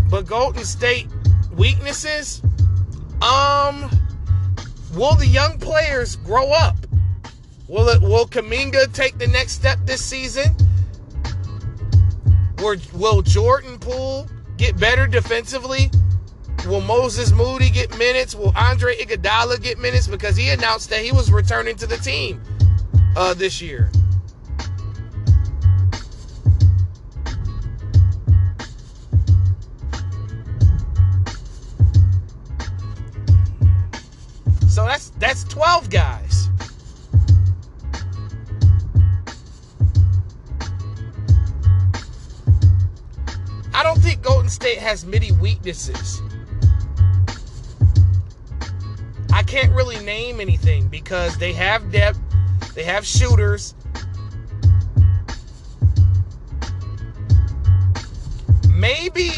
But Golden State weaknesses, um, will the young players grow up? Will it will Kuminga take the next step this season? will Jordan Poole get better defensively? Will Moses Moody get minutes? Will Andre Iguodala get minutes? Because he announced that he was returning to the team uh, this year. So that's that's 12 guys. I don't think Golden State has many weaknesses. I can't really name anything because they have depth, they have shooters. Maybe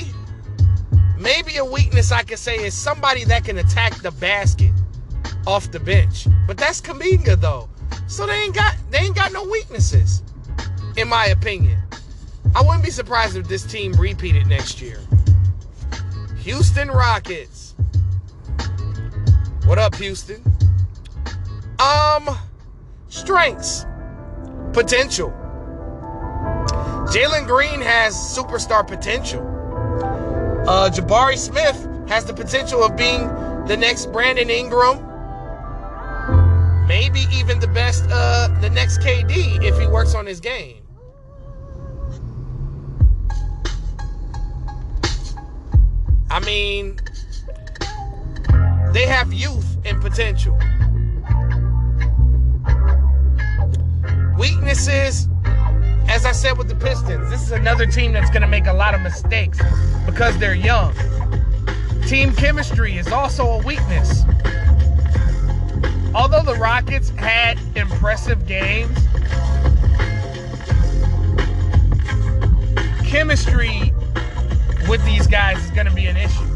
maybe a weakness I could say is somebody that can attack the basket off the bench. But that's Kuminga though. So they ain't got they ain't got no weaknesses, in my opinion. I wouldn't be surprised if this team repeated next year. Houston Rockets. What up, Houston? Um, strengths, potential. Jalen Green has superstar potential. Uh, Jabari Smith has the potential of being the next Brandon Ingram maybe even the best, uh, the next KD if he works on his game. I mean, they have youth and potential. Weaknesses, as I said with the Pistons, this is another team that's going to make a lot of mistakes because they're young. Team chemistry is also a weakness although the Rockets had impressive games, chemistry with these guys is going to be an issue.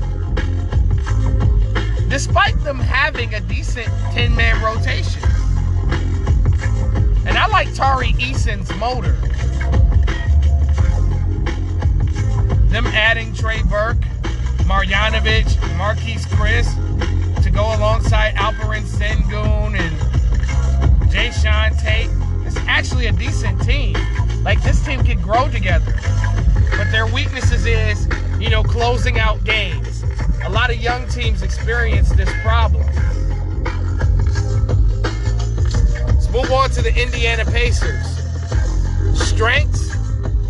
Despite them having a decent 10 man rotation. And I like Tari Eason's motor. Them adding Trey Burke, Marjanovic, Marquese Chriss to go alongside Alperen Sengun and Jae'Sean Tate. It's actually a decent team. Like this team can grow together. But their weaknesses is, you know, closing out games. A lot of young teams experience this problem. Let's move on to the Indiana Pacers. Strengths,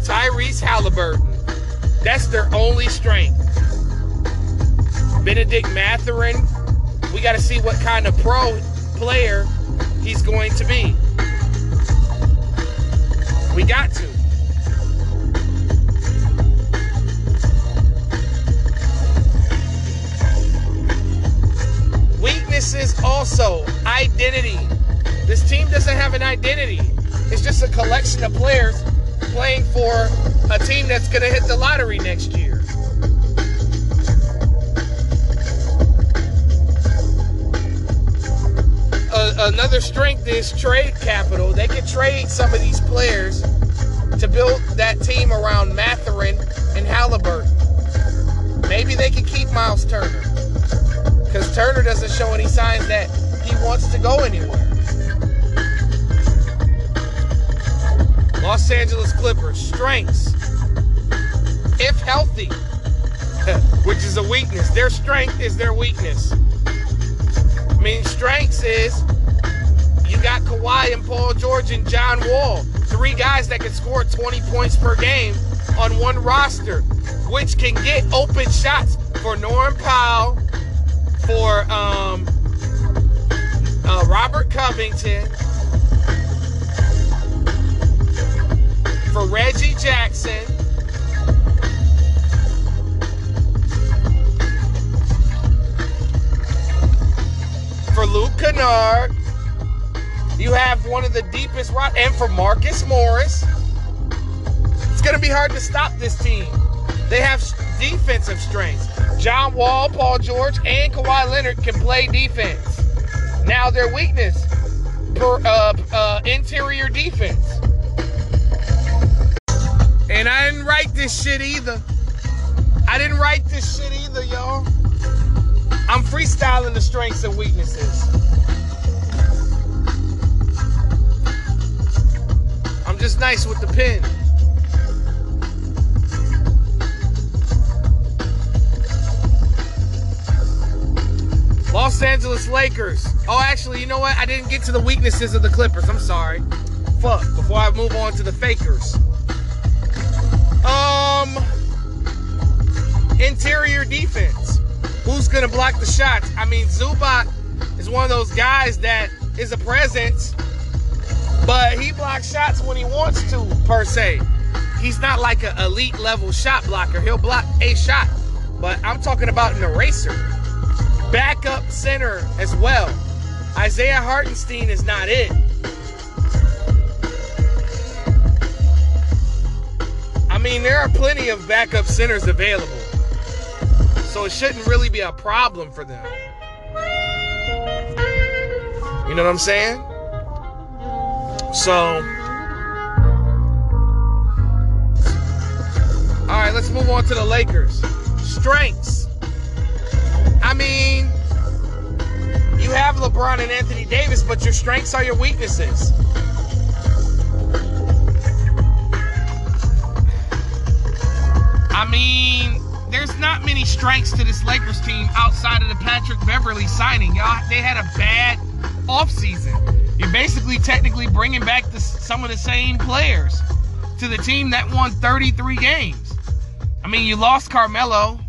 Tyrese Haliburton. That's their only strength. Benedict Mathurin, we got to see what kind of pro player he's going to be. We got to. Weaknesses also, identity. This team doesn't have an identity. It's just a collection of players playing for a team that's going to hit the lottery next year. another strength is trade capital. They can trade some of these players to build that team around Mathurin and Haliburton. Maybe they can keep Miles Turner because Turner doesn't show any signs that he wants to go anywhere. Los Angeles Clippers strengths, if healthy, which is a weakness. Their strength is their weakness. I mean, strengths is you got Kawhi and Paul George and John Wall, three guys that can score 20 points per game on one roster, which can get open shots for Norm Powell, for um, uh, Robert Covington, for Reggie Jackson. For Luke Kennard, you have one of the deepest rock, and for Marcus Morris, it's going to be hard to stop this team. They have defensive strengths. John Wall, Paul George, and Kawhi Leonard can play defense. Now their weakness, per, uh, uh, interior defense. And I didn't write this shit either. I didn't write this shit either, y'all. I'm freestyling the strengths and weaknesses. I'm just nice with the pen. Los Angeles Lakers. Oh, actually, you know what? I didn't get to the weaknesses of the Clippers. I'm sorry. Fuck. Before I move on to the Fakers. Um, interior defense. Who's gonna block the shots? I mean, Zubac is one of those guys that is a presence, but he blocks shots when he wants to, per se. He's not like an elite level shot blocker. He'll block a shot, but I'm talking about an eraser. Backup center as well. Isaiah Hartenstein is not it. I mean, there are plenty of backup centers available. So it shouldn't really be a problem for them. You know what I'm saying? So, all right, let's move on to the Lakers. Strengths. I mean, you have LeBron and Anthony Davis, but your strengths are your weaknesses. I mean, there's not many strengths to this Lakers team outside of the Patrick Beverley signing. Y'all, they had a bad offseason. You're basically technically bringing back the, some of the same players to the team that won 33 games. I mean, you lost Carmelo.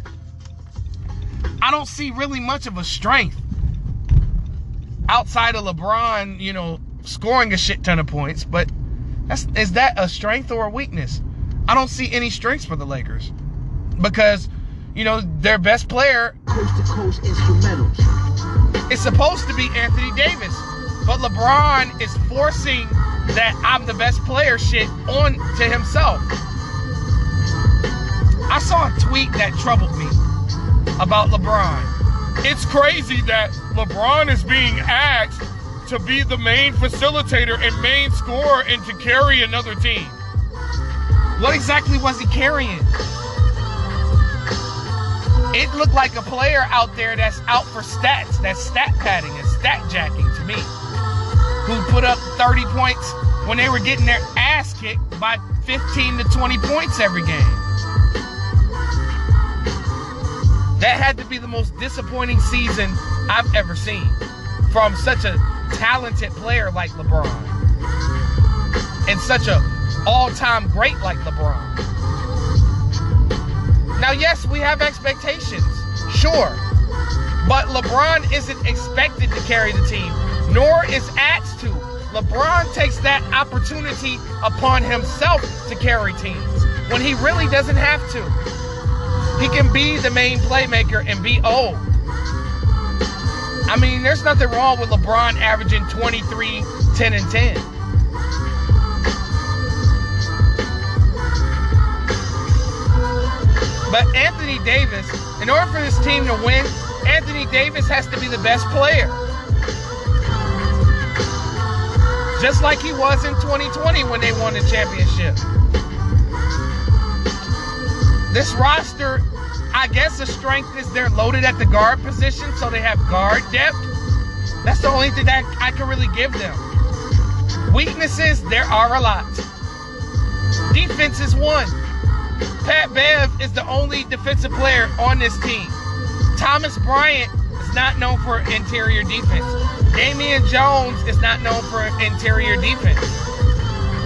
I don't see really much of a strength outside of LeBron, you know, scoring a shit ton of points. But that's, is that a strength or a weakness? I don't see any strengths for the Lakers because, you know, their best player Coast to coast instrumentals. is supposed to be Anthony Davis, but LeBron is forcing that I'm the best player shit on to himself. I saw a tweet that troubled me about LeBron. It's crazy that LeBron is being asked to be the main facilitator and main scorer and to carry another team. What exactly was he carrying? It looked like a player out there that's out for stats, that's stat padding and stat jacking to me, who put up 30 points when they were getting their ass kicked by 15 to 20 points every game. That had to be the most disappointing season I've ever seen from such a talented player like LeBron and such a all-time great like LeBron. Now, yes, we have expectations, sure, but LeBron isn't expected to carry the team, nor is asked to. LeBron takes that opportunity upon himself to carry teams when he really doesn't have to. He can be the main playmaker and be old. I mean, there's nothing wrong with LeBron averaging 23, 10, and 10. But Anthony Davis, in order for this team to win, Anthony Davis has to be the best player. Just like he was in 2020 when they won the championship. This roster, I guess the strength is they're loaded at the guard position, so they have guard depth. That's the only thing that I can really give them. Weaknesses, there are a lot. Defense is one. Pat Bev is the only defensive player on this team. Thomas Bryant is not known for interior defense. Damian Jones is not known for interior defense.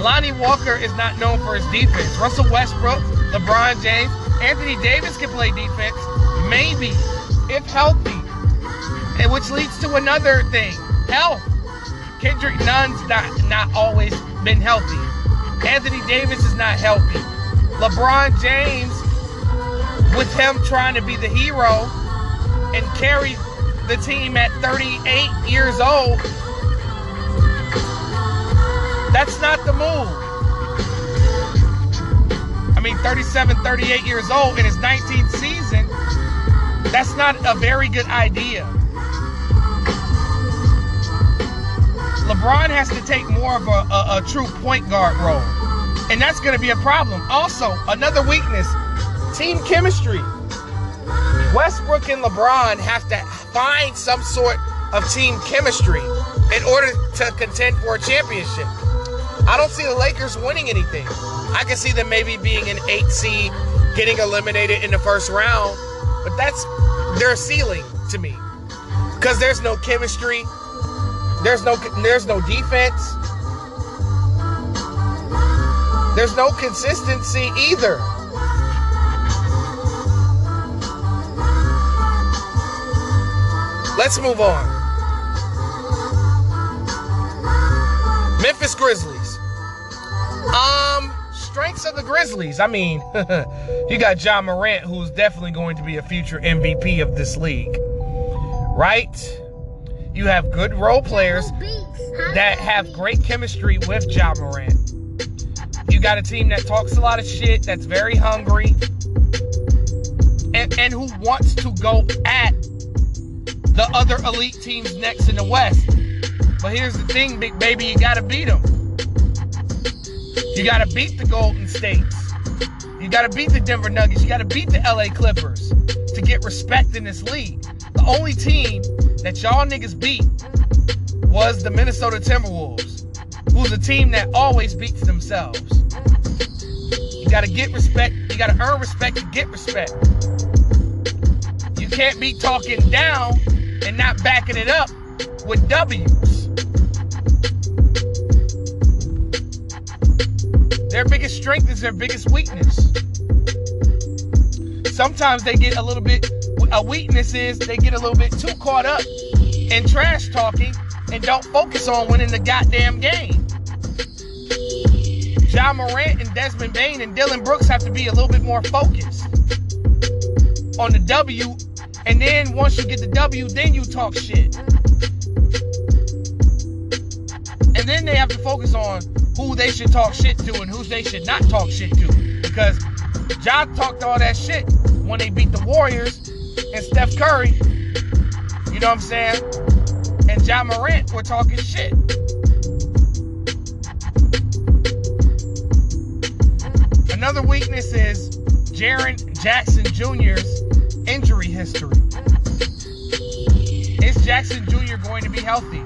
Lonnie Walker is not known for his defense. Russell Westbrook, LeBron James, Anthony Davis can play defense, maybe, if healthy. And which leads to another thing, health. Kendrick Nunn's not, not always been healthy. Anthony Davis is not healthy. LeBron James, with him trying to be the hero and carry the team at 38 years old, that's not the move. I mean, 37, 38 years old in his 19th season, that's not a very good idea. LeBron has to take more of a, a, a true point guard role. And that's going to be a problem. Also, another weakness team chemistry. Westbrook and LeBron have to find some sort of team chemistry in order to contend for a championship. I don't see the Lakers winning anything. I can see them maybe being an eight seed, getting eliminated in the first round, but that's their ceiling to me. Because there's no chemistry. There's no there's no defense. There's no consistency either. Let's move on. Memphis Grizzlies. Um, strengths of the Grizzlies. I mean, you got Ja Morant, who's definitely going to be a future MVP of this league. Right? You have good role players that have great chemistry with Ja Morant. You got a team that talks a lot of shit, that's very hungry, and, and who wants to go at the other elite teams next in the West. But here's the thing, big baby, you gotta beat them. You gotta beat the Golden States. You gotta beat the Denver Nuggets. You gotta beat the LA Clippers to get respect in this league. The only team that y'all niggas beat was the Minnesota Timberwolves, who's a team that always beats themselves. You gotta get respect. You gotta earn respect to get respect. You can't be talking down and not backing it up with W's. Their biggest strength is their biggest weakness. Sometimes they get a little bit, a weakness is they get a little bit too caught up in trash talking and don't focus on winning the goddamn game. Ja Morant and Desmond Bane and Dillon Brooks have to be a little bit more focused on the W. And then once you get the W, then you talk shit. And then they have to focus on who they should talk shit to and who they should not talk shit to. Because Ja talked all that shit when they beat the Warriors and Steph Curry. You know what I'm saying? And Ja Morant were talking shit. Another weakness is Jaren Jackson Jr.'s injury history. Is Jackson Jr. going to be healthy?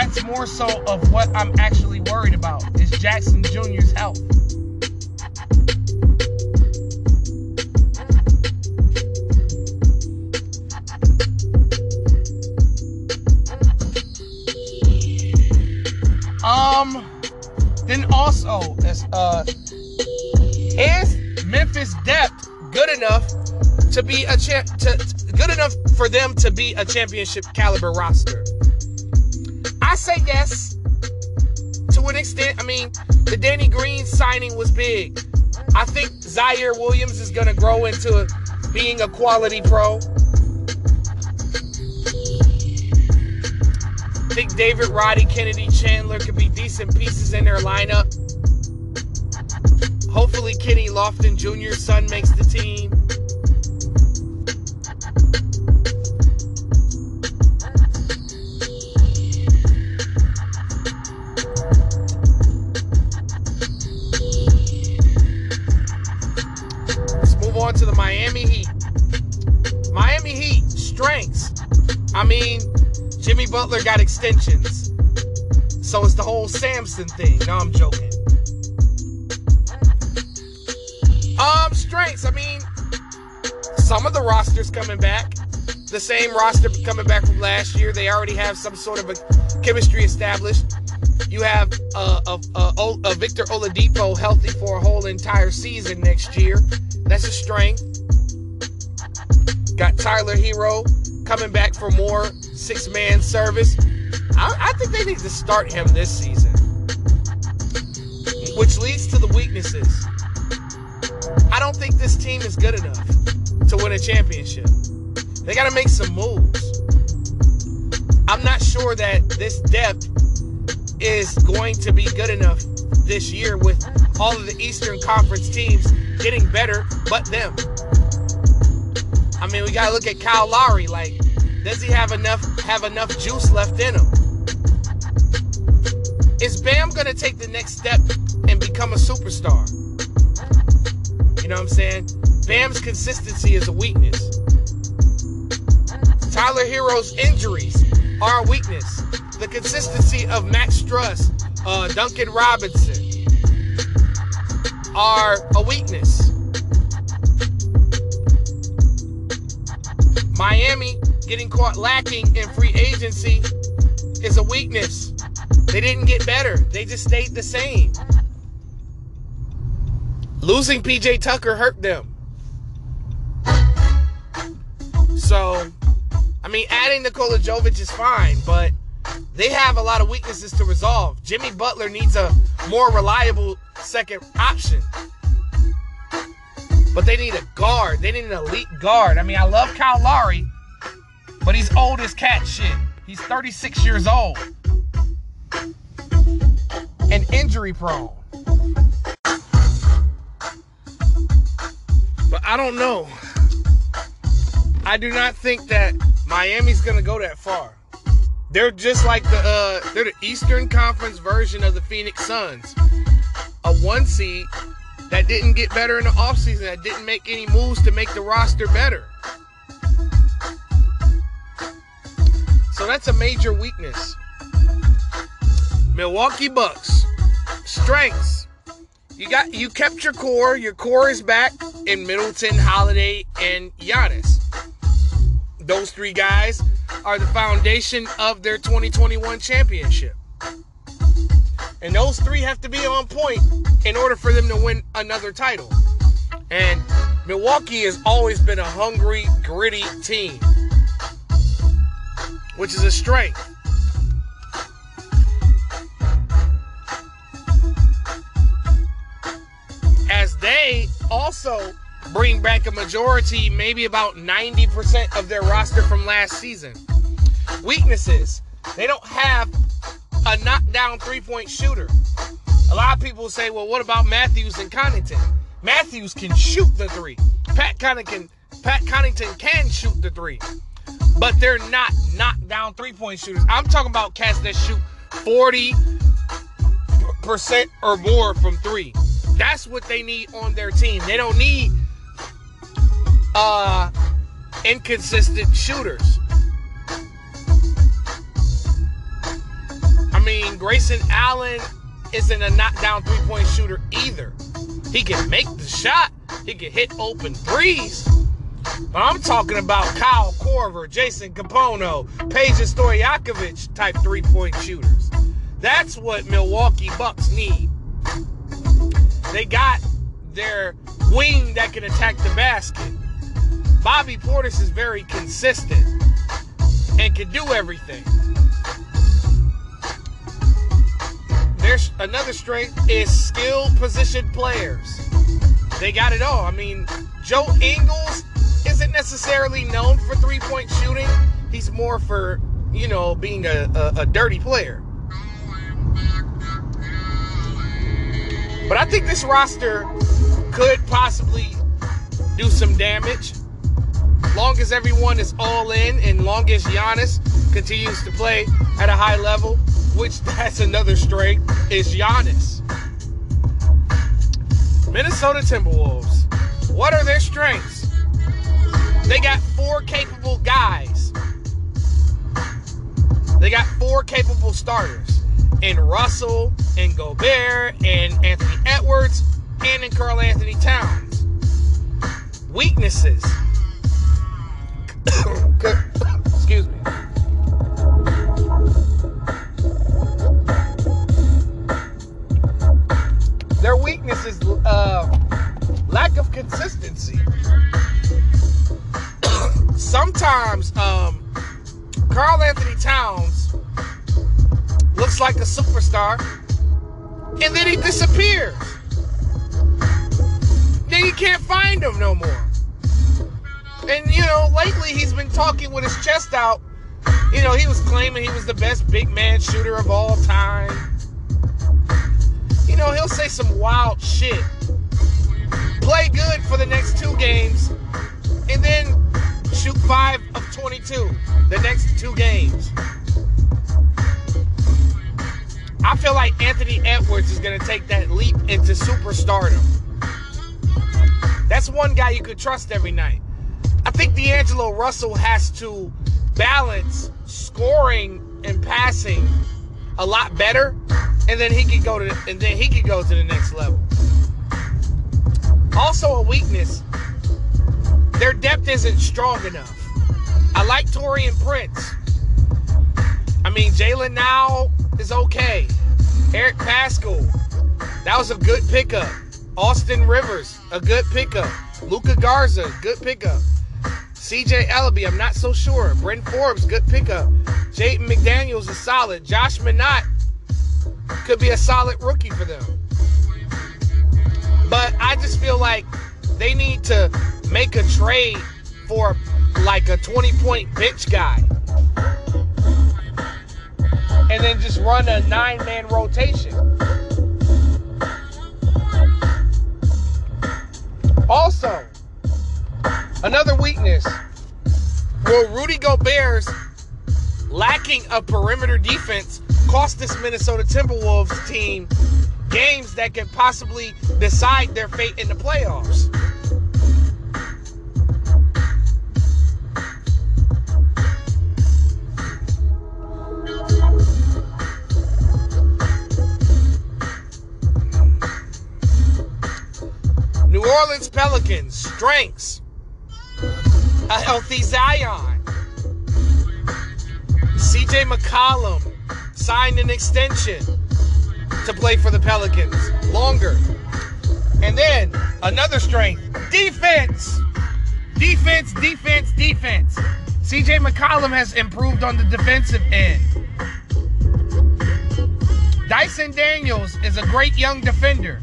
That's more so of what I'm actually worried about is Jackson Jr.'s health. Um, then also, uh, is Memphis depth good enough to be a champ? To, good enough for them to be a championship caliber roster? Say yes. To an extent, I mean, the Danny Green signing was big. I think Ziaire Williams is going to grow into being a quality pro. I think David Roddy, Kennedy Chandler could be decent pieces in their lineup. Hopefully, Kenny Lofton Jr.'s son makes the team. Butler got extensions. So it's the whole Samson thing. No, I'm joking. Um, strengths. I mean, some of the rosters coming back. The same roster coming back from last year. They already have some sort of a chemistry established. You have uh, a, a, a Victor Oladipo healthy for a whole entire season next year. That's a strength. Got Tyler Herro coming back for more six-man service. I, I think they need to start him this season. Which leads to the weaknesses. I don't think this team is good enough to win a championship. They got to make some moves. I'm not sure that this depth is going to be good enough this year with all of the Eastern Conference teams getting better, but them. I mean, we got to look at Kyle Lowry. Like, does he have enough have enough juice left in him? Is Bam to take the next step and become a superstar? You know what I'm saying? Bam's consistency is a weakness. Tyler Herro's injuries are a weakness. The consistency of Max Strus, uh, Duncan Robinson are a weakness. Miami getting caught lacking in free agency is a weakness. They didn't get better, they just stayed the same. Losing PJ Tucker hurt them. So, I mean, adding Nikola Jovic is fine, but they have a lot of weaknesses to resolve. Jimmy Butler needs a more reliable second option. But they need a guard. They need an elite guard. I mean, I love Kyle Lowry, but he's old as cat shit. He's 36 years old and injury prone. But I don't know. I do not think that Miami's going to go that far. They're just like the uh, they're the Eastern Conference version of the Phoenix Suns. A one seed that didn't get better in the offseason, that didn't make any moves to make the roster better. That's a major weakness. Milwaukee Bucks. Strengths. You got you kept your core. Your core is back in Middleton, Holiday, and Giannis. Those three guys are the foundation of their 2021 championship. And those three have to be on point in order for them to win another title. And Milwaukee has always been a hungry, gritty team, which is a strength. As they also bring back a majority, maybe about 90% of their roster from last season. Weaknesses they don't have a knockdown three point shooter. A lot of people say, well, what about Matthews and Connaughton? Matthews can shoot the three. Pat Connaughton, Pat Connaughton can shoot the three. But they're not knockdown three point shooters. I'm talking about cats that shoot 40% or more from three. That's what they need on their team. They don't need uh, inconsistent shooters. I mean, Grayson Allen isn't a knockdown three point shooter either. He can make the shot, he can hit open threes. I'm talking about Kyle Korver, Jason Kapono, Peja Stojakovic type three point shooters. That's what Milwaukee Bucks need. They got their wing that can attack the basket. Bobby Portis is very consistent and can do everything. There's another strength is skill position players. They got it all. I mean, Joe Ingles isn't necessarily known for three point shooting. He's more for, you know, being a, a, a dirty player. But I think this roster could possibly do some damage long as everyone is all in and long as Giannis continues to play at a high level, which that's another strength, is Giannis. Minnesota Timberwolves. What are their strengths? They got four capable guys. They got four capable starters in Russell, and Gobert, and Anthony Edwards, and in Karl-Anthony Towns. Weaknesses. Excuse me. Their weakness is uh, lack of consistency. Sometimes um, Karl-Anthony Towns looks like a superstar, and then he disappears. Then you can't find him no more. And you know, lately he's been talking with his chest out. You know, he was claiming he was the best big man shooter of all time. You know, he'll say some wild shit. Play good for the next two games, and then shoot five of 22 the next two games. I feel like Anthony Edwards is going to take that leap into superstardom. That's one guy you could trust every night. I think D'Angelo Russell has to balance scoring and passing a lot better, and then he could go to and then he could go to the next level. Also, a weakness: their depth isn't strong enough. I like Taurean Prince. I mean, Jaylen now is okay. Eric Paschall, that was a good pickup. Austin Rivers, a good pickup. Luka Garza, good pickup. CJ Elleby, I'm not so sure. Bryn Forbes, good pickup. Jaden McDaniels is solid. Josh Minott could be a solid rookie for them. But I just feel like they need to make a trade for like a 20 point bench guy. And then just run a nine man rotation. Also, another weakness. Will Rudy Gobert's lacking a perimeter defense cost this Minnesota Timberwolves team games that could possibly decide their fate in the playoffs? New Orleans Pelicans, strengths. A healthy Zion. CJ McCollum signed an extension to play for the Pelicans longer. And then another strength defense. Defense, defense, defense. CJ McCollum has improved on the defensive end. Dyson Daniels is a great young defender.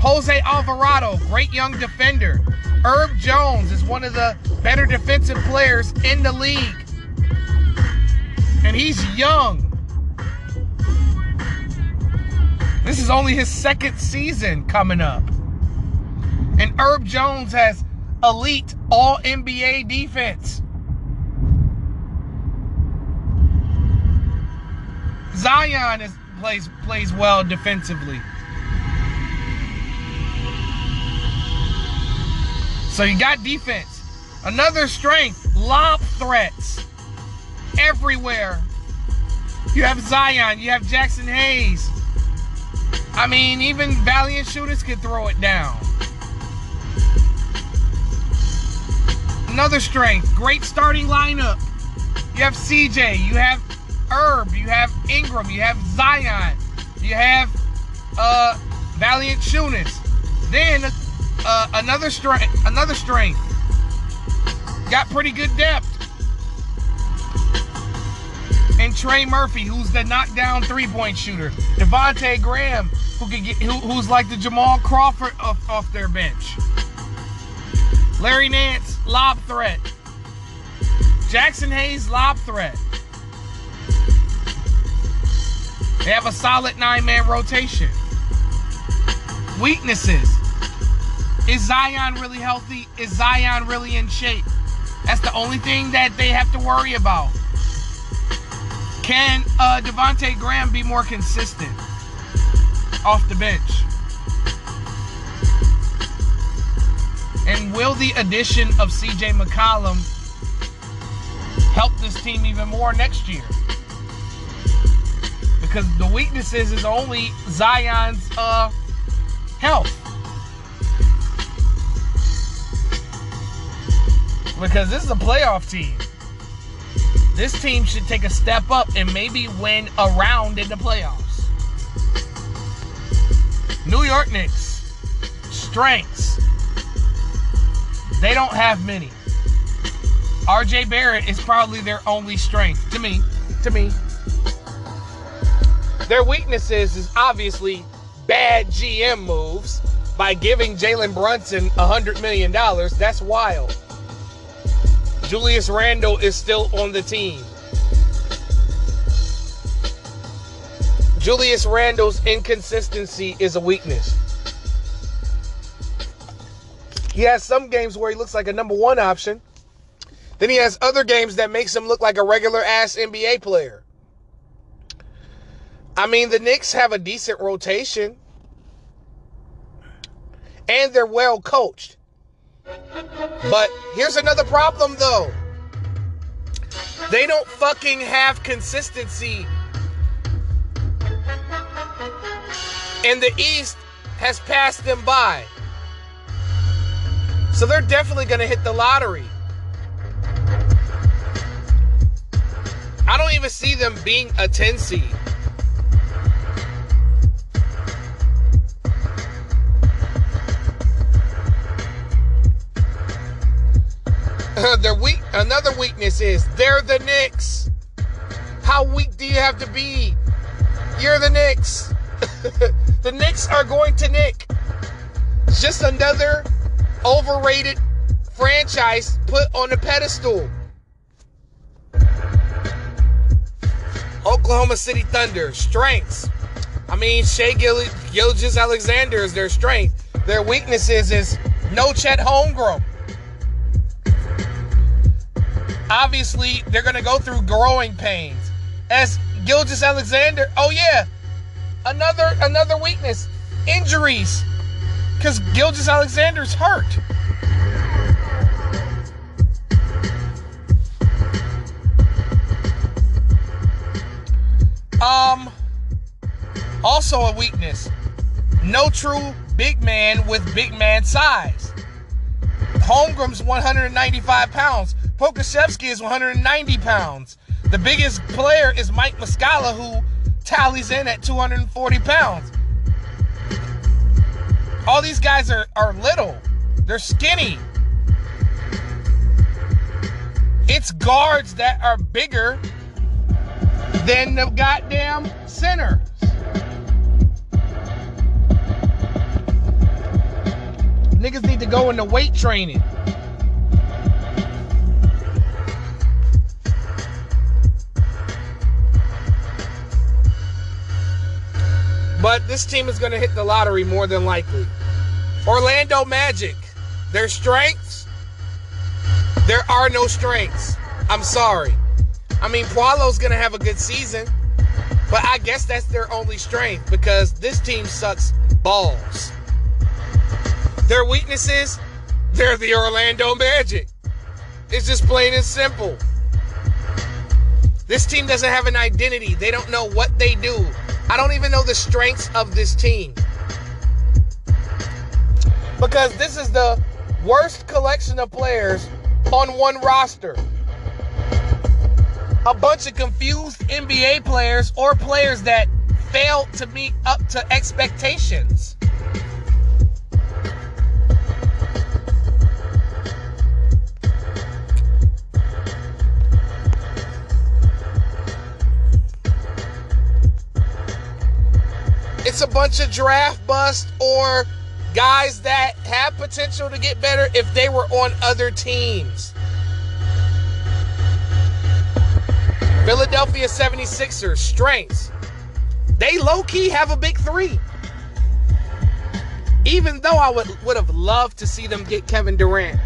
Jose Alvarado, great young defender. Herb Jones is one of the better defensive players in the league. And he's young. This is only his second season coming up. And Herb Jones has elite all NBA defense. Zion is, plays plays well defensively. So you got defense. Another strength, lob threats. Everywhere. You have Zion, you have Jaxson Hayes. I mean, even valiant shooters could throw it down. Another strength, great starting lineup. You have CJ, you have Herb, you have Ingram, you have Zion, you have uh Valanciunas. Then uh, another strength, another strength. Got pretty good depth. And Trey Murphy, who's the knockdown three-point shooter. Devonte Graham, who can get, who, who's like the Jamal Crawford off, off their bench. Larry Nance, lob threat. Jaxson Hayes, lob threat. They have a solid nine-man rotation. Weaknesses. Is Zion really healthy? Is Zion really in shape? That's the only thing that they have to worry about. Can uh, Devonte Graham be more consistent off the bench? And will the addition of CJ McCollum help this team even more next year? Because the weaknesses is only Zion's uh, health. Because this is a playoff team. This team should take a step up and maybe win a round in the playoffs. New York Knicks, strengths. They don't have many. RJ Barrett is probably their only strength to me. To me. Their weaknesses is obviously bad GM moves by giving Jalen Brunson $100 million. That's wild. Julius Randle is still on the team. Julius Randle's inconsistency is a weakness. He has some games where he looks like a number one option. Then he has other games that makes him look like a regular ass NBA player. I mean, the Knicks have a decent rotation. And they're well coached. But here's another problem though. They don't fucking have consistency. And the East has passed them by. So they're definitely going to hit the lottery. I don't even see them being a 10 seed. their weak another weakness is they're the Knicks. How weak do you have to be? You're the Knicks. the Knicks are going to Nick. Just another overrated franchise put on a pedestal. Oklahoma City Thunder, strengths. I mean, Shai Gil- Gilgeous Alexander is their strength. Their weaknesses is no Chet Holmgren. Obviously, they're going to go through growing pains. As Gilgeous Alexander, oh yeah, another another weakness, injuries, because Gilgeous Alexander's hurt. Um, also a weakness. No true big man with big man size. Holmgren's 195 pounds. Pokusevski is 190 pounds. The biggest player is Mike Muscala, who tallies in at 240 pounds. All these guys are, are little. They're skinny. It's guards that are bigger than the goddamn center. Niggas need to go into weight training. But this team is going to hit the lottery more than likely. Orlando Magic, their strengths, there are no strengths. I'm sorry. I mean, Paolo's going to have a good season, but I guess that's their only strength because this team sucks balls. Their weaknesses, they're the Orlando Magic. It's just plain and simple. This team doesn't have an identity. They don't know what they do. I don't even know the strengths of this team. Because this is the worst collection of players on one roster a bunch of confused NBA players or players that failed to meet up to expectations. It's a bunch of draft bust or guys that have potential to get better if they were on other teams. Philadelphia 76ers, strengths. They low key have a big three. Even though I would, would have loved to see them get Kevin Durant,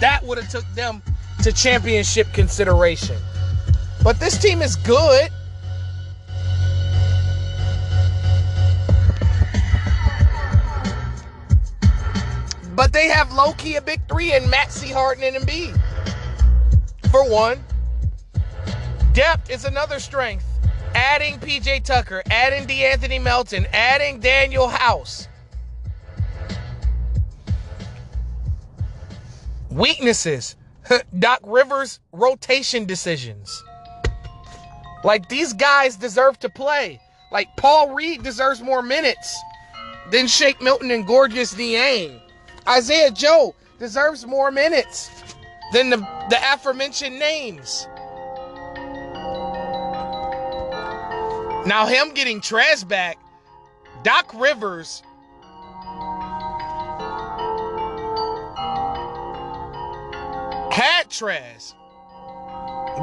that would have took them to championship consideration. But this team is good. But they have low key a big three in Maxey Harden and Embiid. For one. Depth is another strength. Adding PJ Tucker, adding De'Anthony Melton, adding Danuel House. Weaknesses. Doc Rivers rotation decisions. Like these guys deserve to play. Like Paul Reed deserves more minutes than Shake Milton and Georges Niang. Isaiah Joe deserves more minutes than the, the aforementioned names. Now, him getting Trez back, Doc Rivers had Trez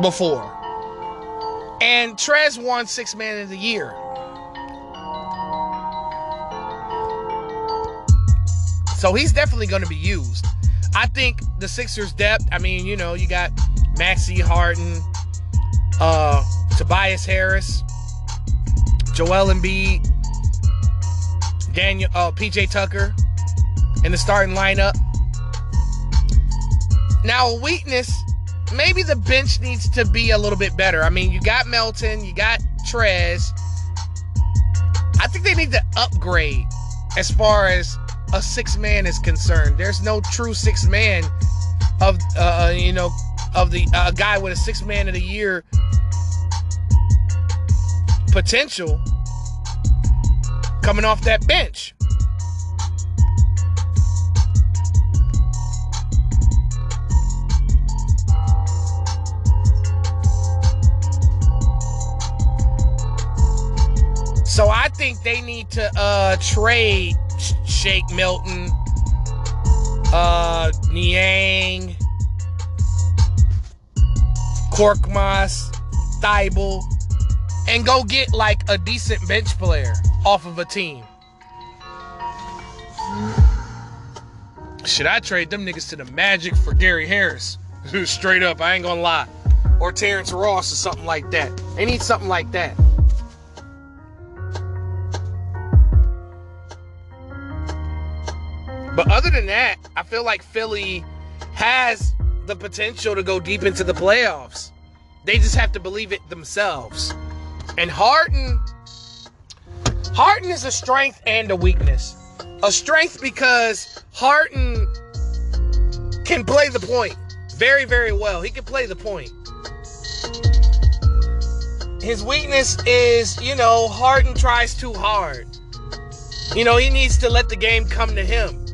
before. And Trez won Six Man of the Year. So he's definitely going to be used. I think the Sixers' depth, I mean, you know, you got Maxey Harden, uh, Tobias Harris, Joel Embiid, Daniel, uh, PJ Tucker in the starting lineup. Now, a weakness, maybe the bench needs to be a little bit better. I mean, you got Melton, you got Trez. I think they need to upgrade as far as a six man is concerned. There's no true six man of, uh, uh you know, of the uh, guy with a six man of the year potential coming off that bench. So I think they need to uh, trade Shake Milton, uh, Niang, Korkmaz, Thybulle, and go get like a decent bench player off of a team. Should I trade them niggas to the Magic for Gary Harris? Straight up, I ain't gonna lie. Or Terrence Ross or something like that. They need something like that. But other than that, I feel like Philly has the potential to go deep into the playoffs. They just have to believe it themselves. And Harden, Harden is a strength and a weakness. A strength because Harden can play the point very, very well. He can play the point. His weakness is, you know, Harden tries too hard. You know, he needs to let the game come to him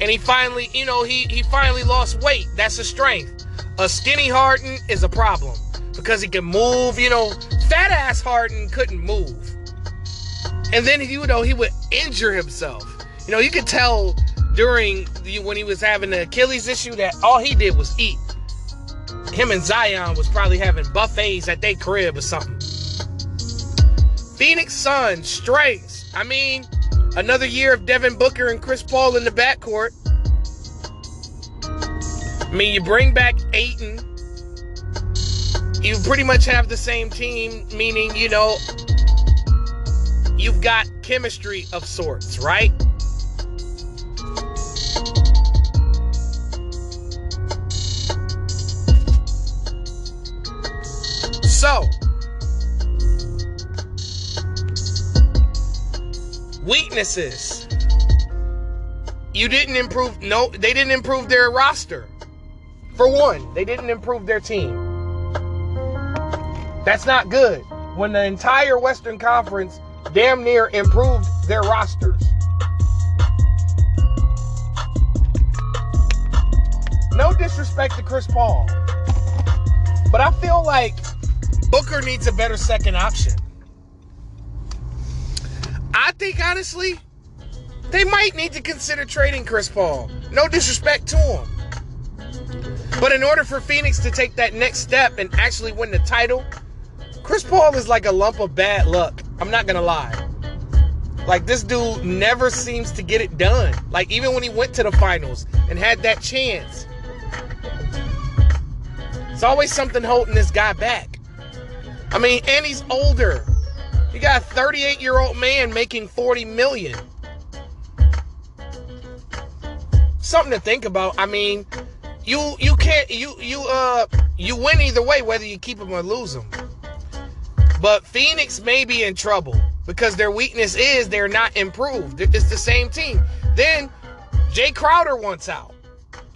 and he finally, you know, he he finally lost weight. That's a strength. A skinny Harden is a problem because he can move. You know, fat ass Harden couldn't move, and then you know he would injure himself. You know, you could tell during the, when he was having the Achilles issue that all he did was eat. Him and Zion was probably having buffets at their crib or something. Phoenix Suns strengths. I mean, Another year of Devin Booker and Chris Paul in the backcourt. I mean, you bring back Ayton. You pretty much have the same team, meaning, you know, you've got chemistry of sorts, right? So, Weaknesses. You didn't improve. No, they didn't improve their roster. For one, they didn't improve their team. That's not good. When the entire Western Conference damn near improved their rosters. No disrespect to Chris Paul. But I feel like Booker needs a better second option. I think honestly, they might need to consider trading Chris Paul. No disrespect to him. But in order for Phoenix to take that next step and actually win the title, Chris Paul is like a lump of bad luck. I'm not going to lie. Like, this dude never seems to get it done. Like, even when he went to the finals and had that chance, it's always something holding this guy back. I mean, and he's older. You got a 38 year old man making 40 million. Something to think about. I mean, you you can't you you uh you win either way whether you keep him or lose him. But Phoenix may be in trouble because their weakness is they're not improved. It's the same team. Then Jay Crowder wants out,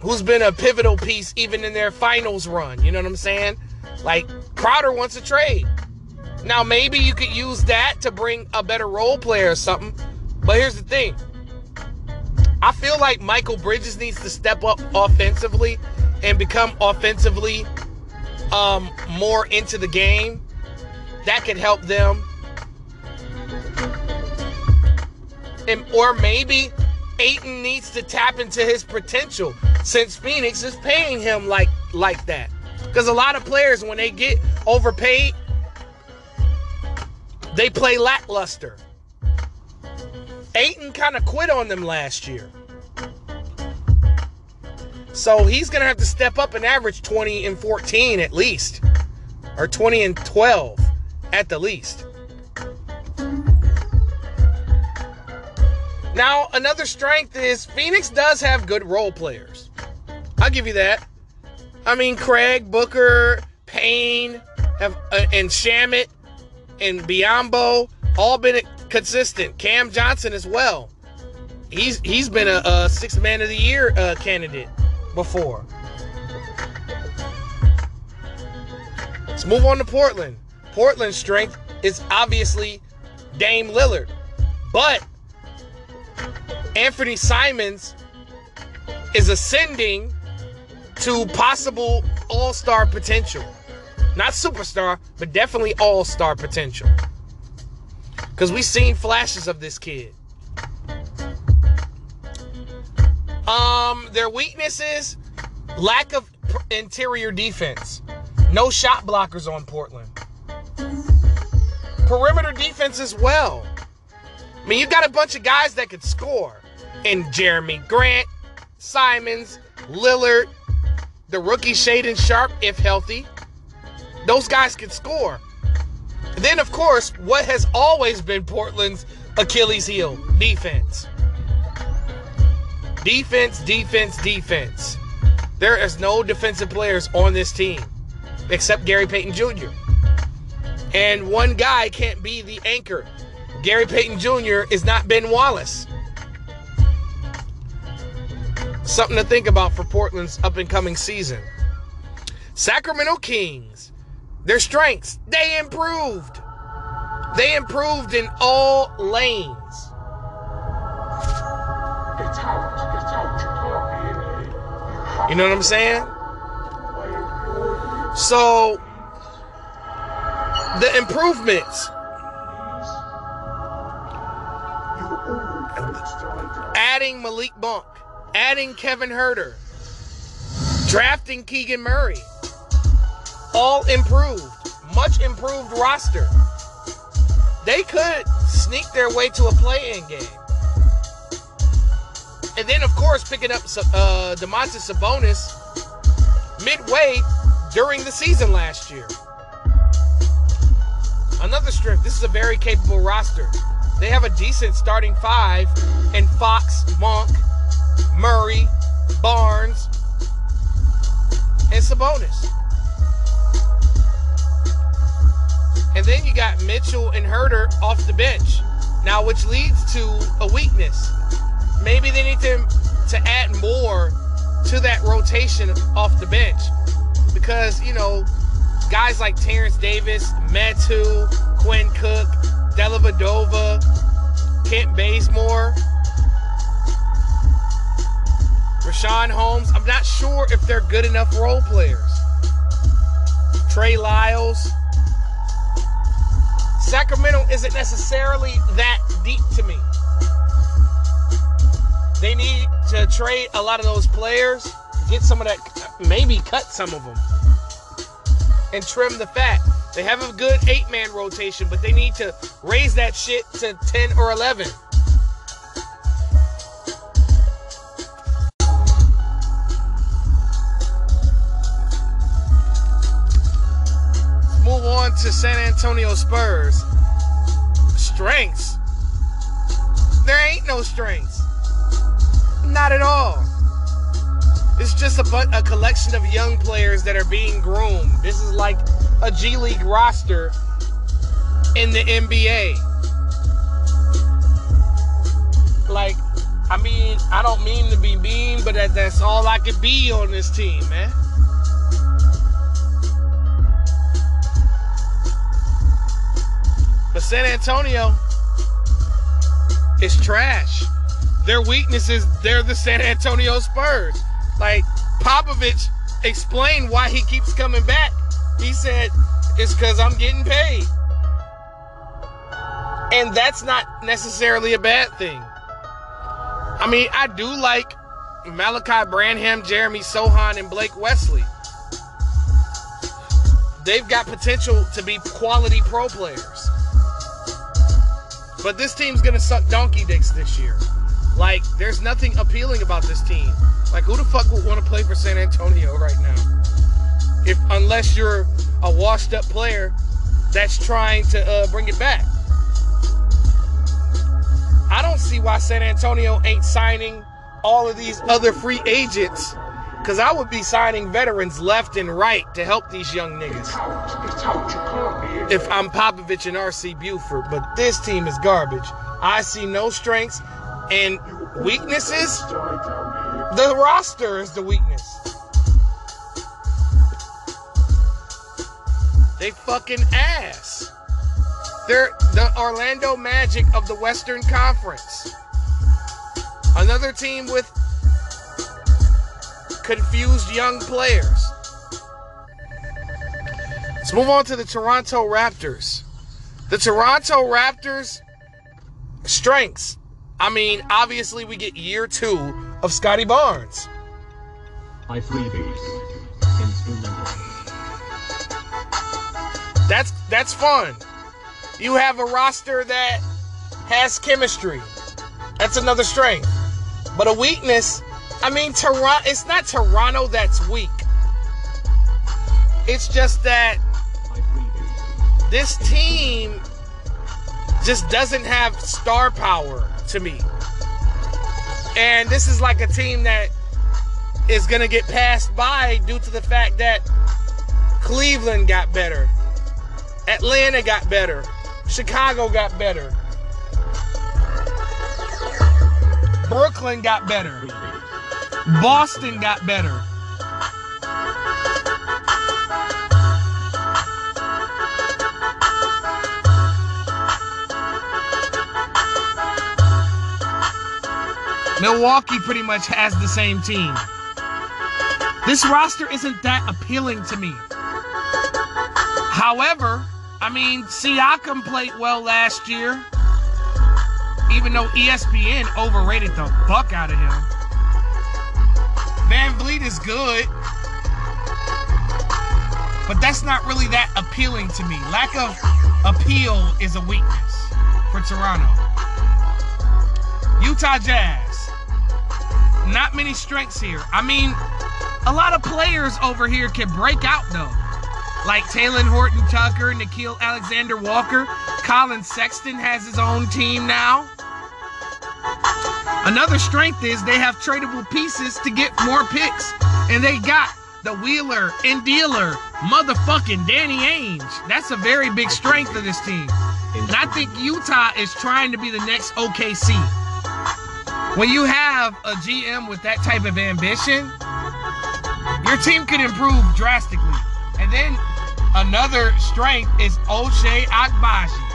who's been a pivotal piece even in their finals run. You know what I'm saying? Like Crowder wants a trade. Now, maybe you could use that to bring a better role player or something. But here's the thing I feel like Mikal Bridges needs to step up offensively and become offensively um, more into the game. That could help them. And, or maybe Ayton needs to tap into his potential since Phoenix is paying him like like that. Because a lot of players, when they get overpaid, they play lackluster. Ayton kind of quit on them last year. So he's going to have to step up and average 20 and 14 at least, or 20 and 12 at the least. Now, another strength is Phoenix does have good role players. I'll give you that. I mean, Craig, Booker, Payne, have, uh, and Shamet and Biyombo all been consistent. Cam Johnson as well. He's he's been a, a sixth man of the year uh, candidate before. Let's move on to Portland. Portland's strength is obviously Dame Lillard. But Anfernee Simons is ascending to possible all star potential. Not superstar, but definitely all star potential. Because we've seen flashes of this kid. Um, their weaknesses lack of interior defense. No shot blockers on Portland. Perimeter defense as well. I mean, you've got a bunch of guys that could score. And Jerami Grant, Simons, Lillard, the rookie Shaedon Sharpe, if healthy. Those guys can score. And then, of course, what has always been Portland's Achilles heel defense. Defense, defense, defense. There is no defensive players on this team except Gary Payton Jr. And one guy can't be the anchor. Gary Payton Jr. is not Ben Wallace. Something to think about for Portland's up and coming season. Sacramento Kings, their strengths, they improved. They improved in all lanes. You know what I'm saying? So, the improvements. Adding Malik Monk, adding Kevin Huerter, drafting Keegan Murray. All improved. Much improved roster. They could sneak their way to a play-in game. And then, of course, picking up uh, Domantas Sabonis midway during the season last year. Another strength. This is a very capable roster. They have a decent starting five in Fox, Monk, Murray, Barnes, and Sabonis. And then you got Mitchell and Huerter off the bench. Now, which leads to a weakness. Maybe they need to, to add more to that rotation off the bench. Because, you know, guys like Terrence Davis, Metu, Quinn Cook, Dellavedova, Kent Bazemore, Richaun Holmes. I'm not sure if they're good enough role players. Trey Lyles. Sacramento isn't necessarily that deep to me. They need to trade a lot of those players, get some of that, maybe cut some of them, and trim the fat. They have a good eight man rotation, but they need to raise that shit to 10 or 11. Move on to San Antonio Spurs. Strengths. There ain't no strengths. Not at all. It's just a, but a collection of young players that are being groomed. This is like a G League roster in the NBA. Like, I mean, I don't mean to be mean, but that, that's all I could be on this team, man. But San Antonio is trash. Their weakness is they're the San Antonio Spurs. Like Popovich explained why he keeps coming back. He said it's because I'm getting paid. And that's not necessarily a bad thing. I mean, I do like Malaki Branham, Jeremy Sochan, and Blake Wesley. They've got potential to be quality pro players. But this team's gonna suck donkey dicks this year. Like, there's nothing appealing about this team. Like, who the fuck would want to play for San Antonio right now? If unless you're a washed-up player that's trying to uh, bring it back. I don't see why San Antonio ain't signing all of these other free agents. Cause I would be signing veterans left and right to help these young niggas. If I'm Popovich and RC Buford, but this team is garbage. I see no strengths and weaknesses. The roster is the weakness. they fucking ass. They're the Orlando Magic of the Western Conference. Another team with confused young players. Let's move on to the Toronto Raptors. The Toronto Raptors strengths. I mean, obviously we get year two of Scottie Barnes. By freebies. Instrumental. That's that's fun. You have a roster that has chemistry. That's another strength. But a weakness, I mean, Toronto. It's not Toronto that's weak. It's just that this team just doesn't have star power to me. And this is like a team that is going to get passed by due to the fact that Cleveland got better, Atlanta got better, Chicago got better, Brooklyn got better. Boston got better. Milwaukee pretty much has the same team. This roster isn't that appealing to me. However, I mean, Siakam played well last year, even though ESPN overrated the fuck out of him. VanVleet is good, but that's not really that appealing to me. Lack of appeal is a weakness for Toronto. Utah Jazz. Not many strengths here. I mean, a lot of players over here can break out though. Like Talen Horton Tucker, Nickeil Alexander Walker, Collin Sexton has his own team now. Another strength is they have tradable pieces to get more picks. And they got the Wheeler and Dealer, motherfucking Danny Ainge. That's a very big strength of this team. And I think Utah is trying to be the next OKC. When you have a GM with that type of ambition, your team can improve drastically. And then another strength is Ochai Agbaji.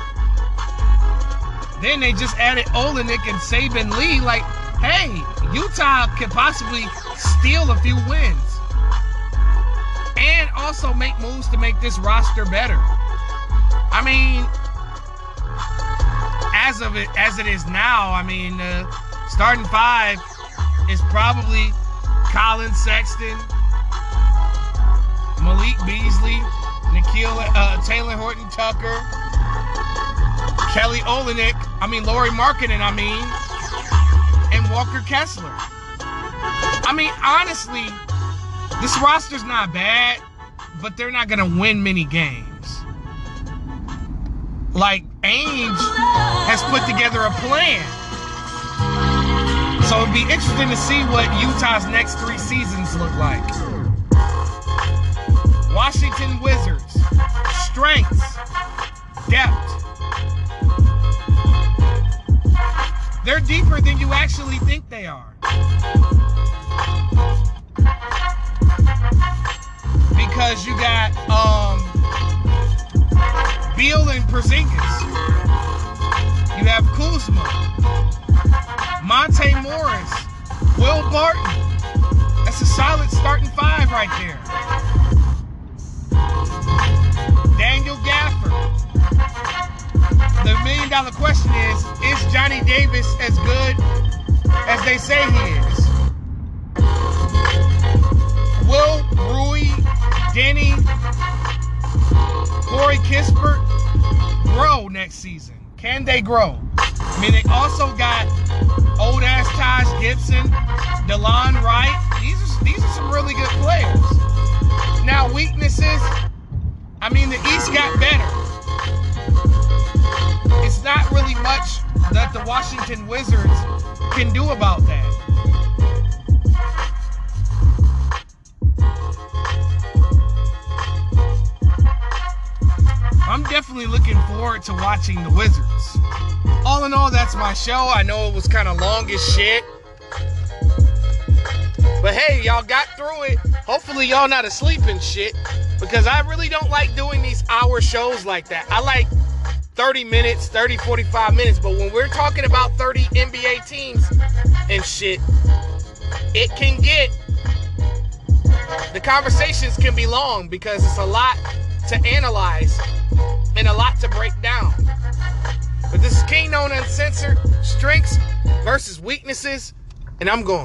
Then they just added Olynyk and Saben Lee. Like, hey, Utah could possibly steal a few wins. And also make moves to make this roster better. I mean, as of it as it is now, I mean, uh, starting five is probably Collin Sexton, Malik Beasley, Nickeil uh, Talen Horton Tucker, Kelly Olynyk, I mean Lauri Markkanen, I mean, and Walker Kessler. I mean, honestly, this roster's not bad, but they're not gonna win many games. Like Ainge has put together a plan. So it'd be interesting to see what Utah's next three seasons look like. Washington Wizards, strengths, depth. They're deeper than you actually think they are. Because you got um Beal and Porzingis. You have Kuzma, Monte Morris, Will Barton. That's a solid starting five right there. Daniel Gafford. The million dollar question is Is Johnny Davis as good as they say he is? Will Rui, Deni, Corey Kispert grow next season? Can they grow? I mean, they also got old ass Taj Gibson, Delon Wright. These are these are some really good players. Now weaknesses. I mean, the East got better. It's not really much that the Washington Wizards can do about that. I'm definitely looking forward to watching the Wizards. All in all, that's my show. I know it was kind of long as shit. But hey, y'all got through it. Hopefully, y'all not asleep and shit. because I really don't like doing these hour shows like that. I like 30 minutes, 30, 45 minutes. But when we're talking about 30 NBA teams and shit, it can get, the conversations can be long because it's a lot to analyze and a lot to break down. But this is King Known Uncensored, strengths versus weaknesses, and I'm going.